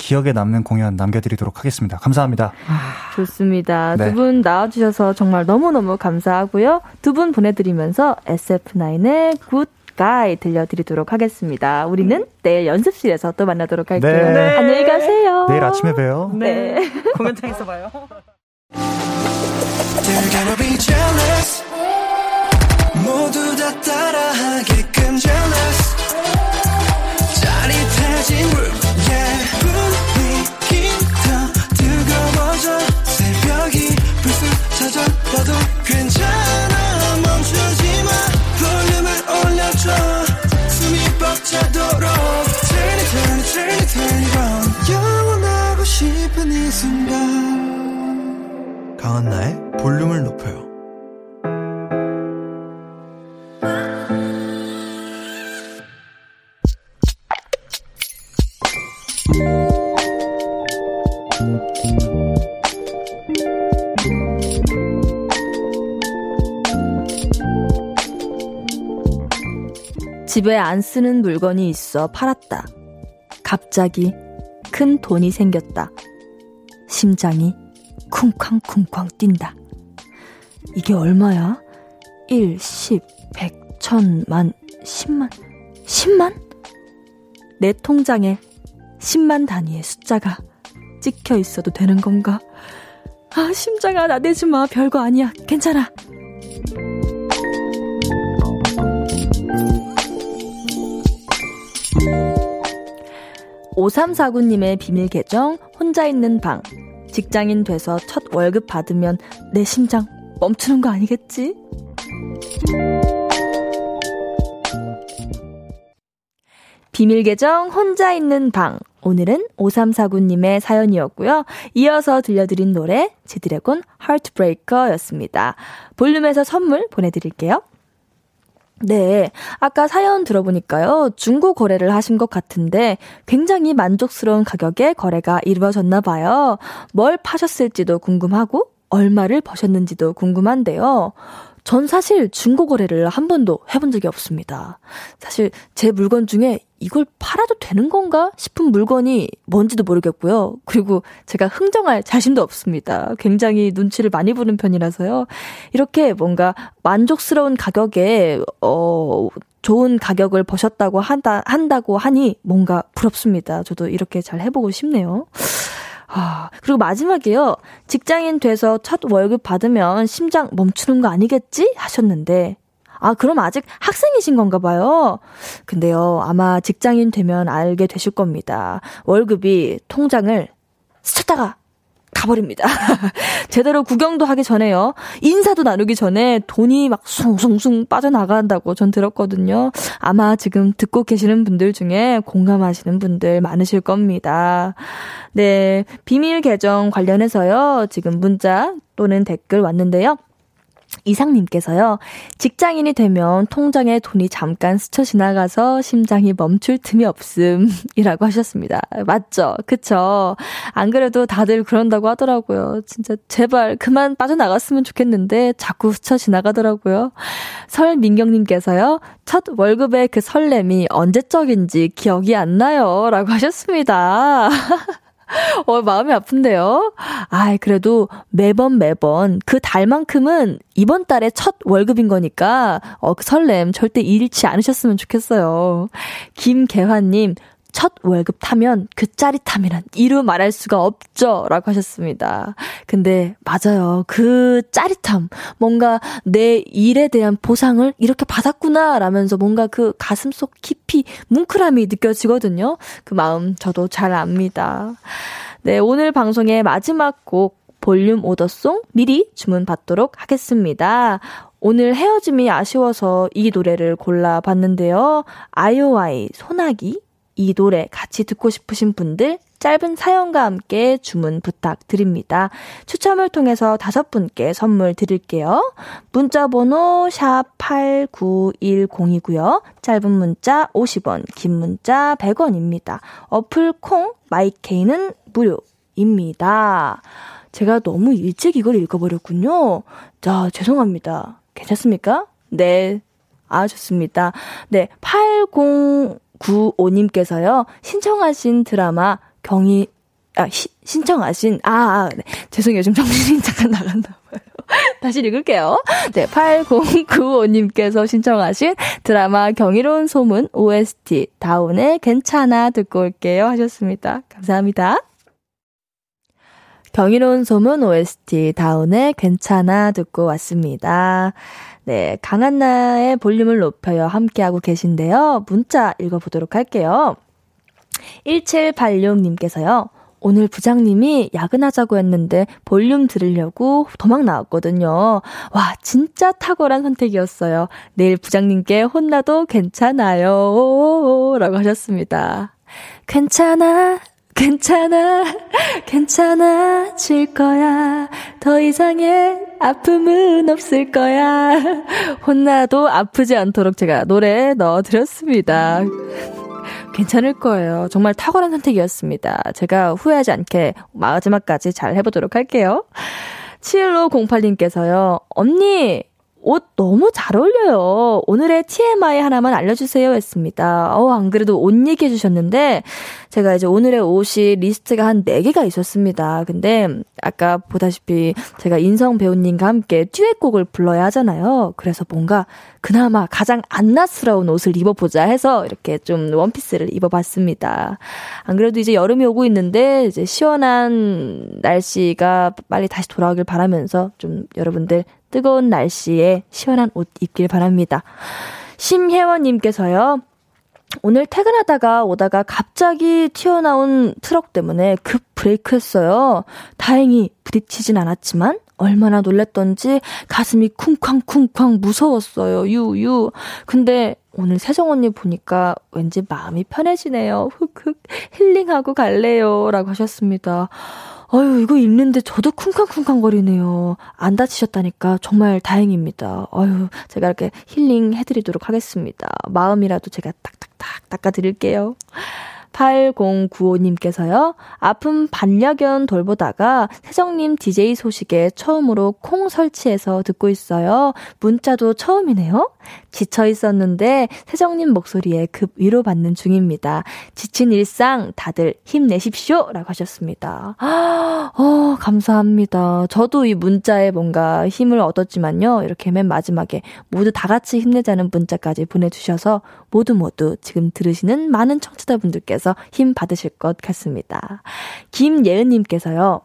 기억에 남는 공연 남겨드리도록 하겠습니다. 감사합니다. 아, 좋습니다. 네. 두분 나와주셔서 정말 너무너무 감사하고요. 두 분 보내드리면서 SF9의 Good 가이 들려드리도록 하겠습니다. 우리는 내일 연습실에서 또 만나도록 할게요. 네. 네. 안녕히 가세요. 내일 아침에 봬요. 네. 네. 공연장에서 봐요. 모두 다 따라하게끔 jealous 짜릿해진 room 집에 안 쓰는 물건이 있어 팔았다. 갑자기 큰 돈이 생겼다. 심장이 쿵쾅쿵쾅 뛴다. 이게 얼마야? 1, 10, 100, 1000, 만, 10만, 10만? 내 통장에 10만 단위의 숫자가 찍혀 있어도 되는 건가? 아, 심장아, 나대지 마. 별거 아니야. 괜찮아. 5349님의 비밀 계정, 혼자 있는 방. 직장인 돼서 첫 월급 받으면 내 심장 멈추는 거 아니겠지? 비밀 계정, 혼자 있는 방. 오늘은 5349님의 사연이었고요. 이어서 들려드린 노래, 지드래곤 하트브레이커 였습니다. 볼륨에서 선물 보내드릴게요. 네. 아까 사연 들어보니까요. 중고 거래를 하신 것 같은데 굉장히 만족스러운 가격에 거래가 이루어졌나 봐요. 뭘 파셨을지도 궁금하고 얼마를 버셨는지도 궁금한데요. 전 사실 중고 거래를 한 번도 해본 적이 없습니다. 사실 제 물건 중에 이걸 팔아도 되는 건가 싶은 물건이 뭔지도 모르겠고요. 그리고 제가 흥정할 자신도 없습니다. 굉장히 눈치를 많이 보는 편이라서요. 이렇게 뭔가 만족스러운 가격에 어 좋은 가격을 버셨다고 한다 한다고 하니 뭔가 부럽습니다. 저도 이렇게 잘 해보고 싶네요. 아, 그리고 마지막에요. 직장인 돼서 첫 월급 받으면 심장 멈추는 거 아니겠지? 하셨는데, 아, 그럼 아직 학생이신 건가 봐요. 근데요, 아마 직장인 되면 알게 되실 겁니다. 월급이 통장을 스쳤다가 가버립니다. (laughs) 제대로 구경도 하기 전에요. 인사도 나누기 전에 돈이 막 숭숭숭 빠져나간다고 전 들었거든요. 아마 지금 듣고 계시는 분들 중에 공감하시는 분들 많으실 겁니다. 네. 비밀 계정 관련해서요. 지금 문자 또는 댓글 왔는데요. 이상님께서요, 직장인이 되면 통장에 돈이 잠깐 스쳐 지나가서 심장이 멈출 틈이 없음, 이라고 하셨습니다. 맞죠? 그쵸? 안 그래도 다들 그런다고 하더라고요. 진짜 제발 그만 빠져나갔으면 좋겠는데 자꾸 스쳐 지나가더라고요. 설민경님께서요, 첫 월급의 그 설렘이 언제적인지 기억이 안 나요. 라고 하셨습니다. (laughs) (laughs) 어, 마음이 아픈데요? 아, 그래도 매번 매번 그 달만큼은 이번 달에 첫 월급인 거니까, 어, 그 설렘 절대 잃지 않으셨으면 좋겠어요. 김계환님, 첫 월급 타면 그 짜릿함이란 이루 말할 수가 없죠. 라고 하셨습니다. 근데 맞아요. 그 짜릿함. 뭔가 내 일에 대한 보상을 이렇게 받았구나. 라면서 뭔가 그 가슴 속 깊이 뭉클함이 느껴지거든요. 그 마음 저도 잘 압니다. 네, 오늘 방송의 마지막 곡 볼륨 오더송 미리 주문 받도록 하겠습니다. 오늘 헤어짐이 아쉬워서 이 노래를 골라봤는데요. 아이오아이 소나기 이 노래 같이 듣고 싶으신 분들 짧은 사연과 함께 주문 부탁드립니다. 추첨을 통해서 다섯 분께 선물 드릴게요. 문자 번호 샵 8910이고요. 짧은 문자 50원, 긴 문자 100원입니다. 어플 콩 마이케이는 무료입니다. 제가 너무 일찍 이걸 읽어버렸군요. 자, 죄송합니다. 괜찮습니까? 네. 아, 좋습니다. 네. 8095님께서요, 신청하신 드라마 경희, 아, 시, 신청하신, 아, 아 네. 죄송해요. 좀 정신이 (laughs) 잠깐 나갔나 봐요. (laughs) 다시 읽을게요. 네, 8095님께서 신청하신 드라마 경이로운 소문 OST 다운의 괜찮아 듣고 올게요 하셨습니다. 감사합니다. 경이로운 소문 OST 다운의 괜찮아 듣고 왔습니다. 네, 강한나의 볼륨을 높여요 함께하고 계신데요. 문자 읽어보도록 할게요. 1786님께서요. 오늘 부장님이 야근하자고 했는데 볼륨 들으려고 도망 나왔거든요. 와, 진짜 탁월한 선택이었어요. 내일 부장님께 혼나도 괜찮아요. 라고 하셨습니다. 괜찮아. 괜찮아, 괜찮아질 거야. 더 이상의 아픔은 없을 거야. 혼나도 아프지 않도록 제가 노래 넣어드렸습니다. 괜찮을 거예요. 정말 탁월한 선택이었습니다. 제가 후회하지 않게 마지막까지 잘 해보도록 할게요. 7508님께서요, 언니, 옷 너무 잘 어울려요. 오늘의 TMI 하나만 알려주세요 했습니다. 어, 안 그래도 옷 얘기해 주셨는데, 제가 이제 오늘의 옷이 리스트가 한 4개가 있었습니다. 근데, 아까 보다시피 제가 인성 배우님과 함께 듀엣곡을 불러야 하잖아요. 그래서 뭔가 그나마 가장 안낯스러운 옷을 입어보자 해서 이렇게 좀 원피스를 입어봤습니다. 안 그래도 이제 여름이 오고 있는데, 이제 시원한 날씨가 빨리 다시 돌아오길 바라면서 좀 여러분들 뜨거운 날씨에 시원한 옷 입길 바랍니다. 심혜원님께서요. 오늘 퇴근하다가 오다가 갑자기 튀어나온 트럭 때문에 급 브레이크 했어요. 다행히 부딪히진 않았지만 얼마나 놀랬던지 가슴이 쿵쾅쿵쾅 무서웠어요. 유유. 근데 오늘 세정 언니 보니까 왠지 마음이 편해지네요. 흑흑 힐링하고 갈래요. 라고 하셨습니다. 아유, 이거 입는데 저도 쿵쾅쿵쾅거리네요. 안 다치셨다니까 정말 다행입니다. 아유, 제가 이렇게 힐링 해드리도록 하겠습니다. 마음이라도 제가 딱딱딱 닦아드릴게요. 8095님께서요, 아픈 반려견 돌보다가 세정님 DJ 소식에 처음으로 콩 설치해서 듣고 있어요. 문자도 처음이네요. 지쳐 있었는데 세정님 목소리에 급 위로받는 중입니다. 지친 일상 다들 힘내십시오! 라고 하셨습니다. (gasps) 어, 감사합니다. 저도 이 문자에 뭔가 힘을 얻었지만요. 이렇게 맨 마지막에 모두 다 같이 힘내자는 문자까지 보내주셔서 모두 모두 지금 들으시는 많은 청취자분들께서 힘 받으실 것 같습니다. 김예은님께서요.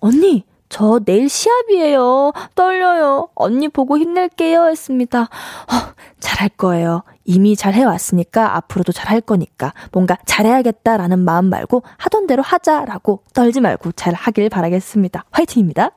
언니, 저 내일 시합이에요. 떨려요. 언니 보고 힘낼게요. 했습니다. 어, 잘할 거예요. 이미 잘 해왔으니까 앞으로도 잘할 거니까 뭔가 잘해야겠다라는 마음 말고 하던 대로 하자라고 떨지 말고 잘 하길 바라겠습니다. 화이팅입니다.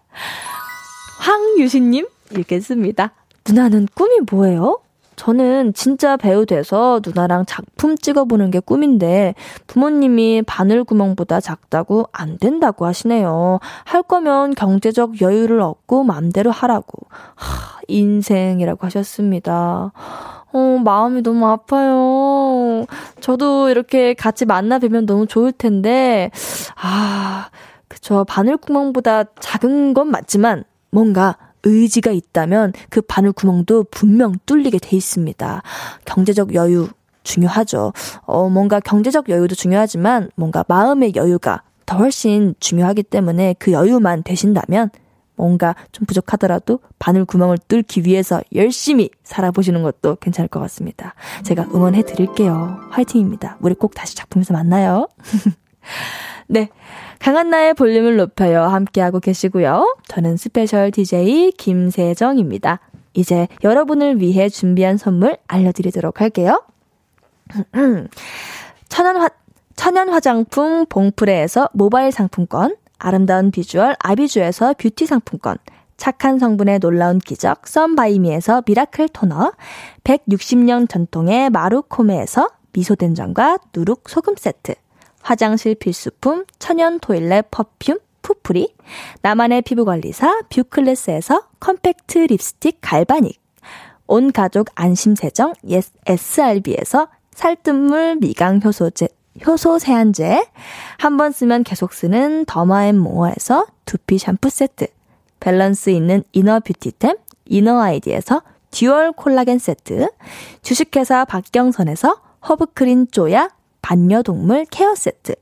황유신님 읽겠습니다. 누나는 꿈이 뭐예요? 저는 진짜 배우 돼서 누나랑 작품 찍어보는 게 꿈인데 부모님이 바늘구멍보다 작다고 안 된다고 하시네요. 할 거면 경제적 여유를 얻고 맘대로 하라고. 하, 인생이라고 하셨습니다. 어, 마음이 너무 아파요. 저도 이렇게 같이 만나 뵈면 너무 좋을 텐데, 아, 그쵸. 바늘구멍보다 작은 건 맞지만, 뭔가 의지가 있다면 그 바늘 구멍도 분명 뚫리게 돼 있습니다. 경제적 여유 중요하죠. 어, 뭔가 경제적 여유도 중요하지만 뭔가 마음의 여유가 더 훨씬 중요하기 때문에 그 여유만 되신다면 뭔가 좀 부족하더라도 바늘 구멍을 뚫기 위해서 열심히 살아보시는 것도 괜찮을 것 같습니다. 제가 응원해 드릴게요. 화이팅입니다. 우리 꼭 다시 작품에서 만나요. (laughs) 네. 강한나의 볼륨을 높여요. 함께하고 계시고요. 저는 special DJ 김세정입니다. 이제 여러분을 위해 준비한 선물 알려드리도록 할게요. (clears throat) 천연 화, 천연 화장품 봉프레에서 모바일 상품권, 아름다운 비주얼 아비주에서 뷰티 상품권, 착한 성분의 놀라운 기적 썬바이미에서 miracle 토너, 160년 전통의 마루코메에서 미소된장과 누룩 소금 세트, 화장실 필수품 천연 toilet perfume 푸프리, 나만의 피부관리사 뷰클래스에서 컴팩트 립스틱 galvanic, 온 가족 안심세정 SRB에서 살뜰물 미강 효소제, 효소 세안제, 한 번 쓰면 계속 쓰는 더마앤모어에서 두피 샴푸 세트, 밸런스 있는 inner beauty템 이너 아이디에서 dual 콜라겐 세트, 주식회사 박경선에서 허브크린 쪼야 반려동물 케어 세트,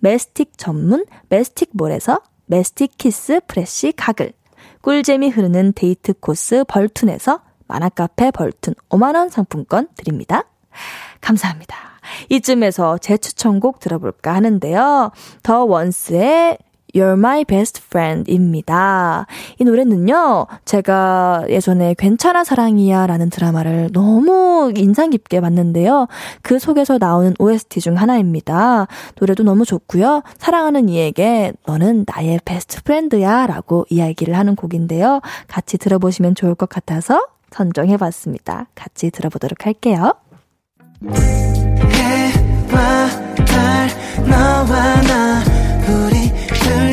메스틱 전문 메스틱몰에서 메스틱 키스 fresh 가글, 꿀잼이 흐르는 데이트 코스 벌툰에서 만화카페 벌툰 5만원 상품권 드립니다. 감사합니다. 이쯤에서 제 추천곡 들어볼까 하는데요. 더 원스의 You're My Best Friend입니다. 이 노래는요, 제가 예전에 괜찮아 사랑이야 라는 드라마를 너무 인상 깊게 봤는데요. 그 속에서 나오는 OST 중 하나입니다. 노래도 너무 좋고요. 사랑하는 이에게 너는 나의 베스트 프렌드야 라고 이야기를 하는 곡인데요. 같이 들어보시면 좋을 것 같아서 선정해봤습니다. 같이 들어보도록 할게요. 해와 달, 너와 나, 우리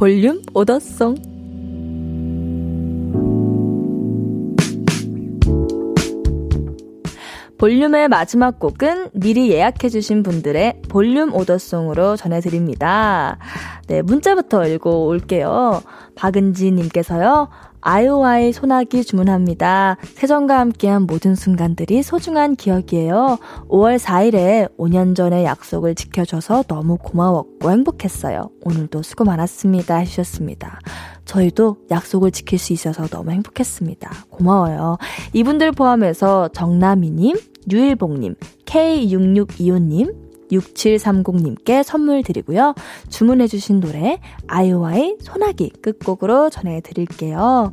볼륨 오더송. 볼륨의 마지막 곡은 미리 예약해주신 분들의 볼륨 오더송으로 전해드립니다. 네, 문자부터 읽어 올게요. 박은지님께서요, 아이오아이 소나기 주문합니다. 세정과 함께한 모든 순간들이 소중한 기억이에요. 5월 4일에 5년 전의 약속을 지켜줘서 너무 고마웠고 행복했어요. 오늘도 수고 많았습니다. 해주셨습니다. 저희도 약속을 지킬 수 있어서 너무 행복했습니다. 고마워요. 이분들 포함해서 정나미님, 유일봉님, K6625님, 6730님께 선물 드리고요. 주문해주신 노래, 아이오아이 소나기 끝곡으로 전해드릴게요.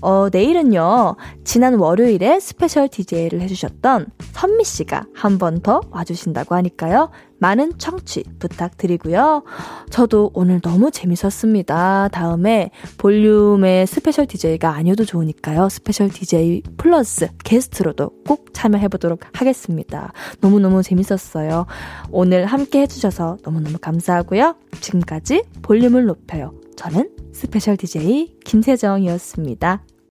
어, 내일은요, 지난 월요일에 스페셜 DJ를 해주셨던 선미 씨가 한 번 더 와주신다고 하니까요. 많은 청취 부탁드리고요. 저도 오늘 너무 재밌었습니다. 다음에 볼륨의 special DJ가 아니어도 좋으니까요. special DJ 플러스 게스트로도 꼭 참여해보도록 하겠습니다. 너무너무 재밌었어요. 오늘 함께 해주셔서 너무너무 감사하고요. 지금까지 볼륨을 높여요. 저는 special DJ 김세정이었습니다.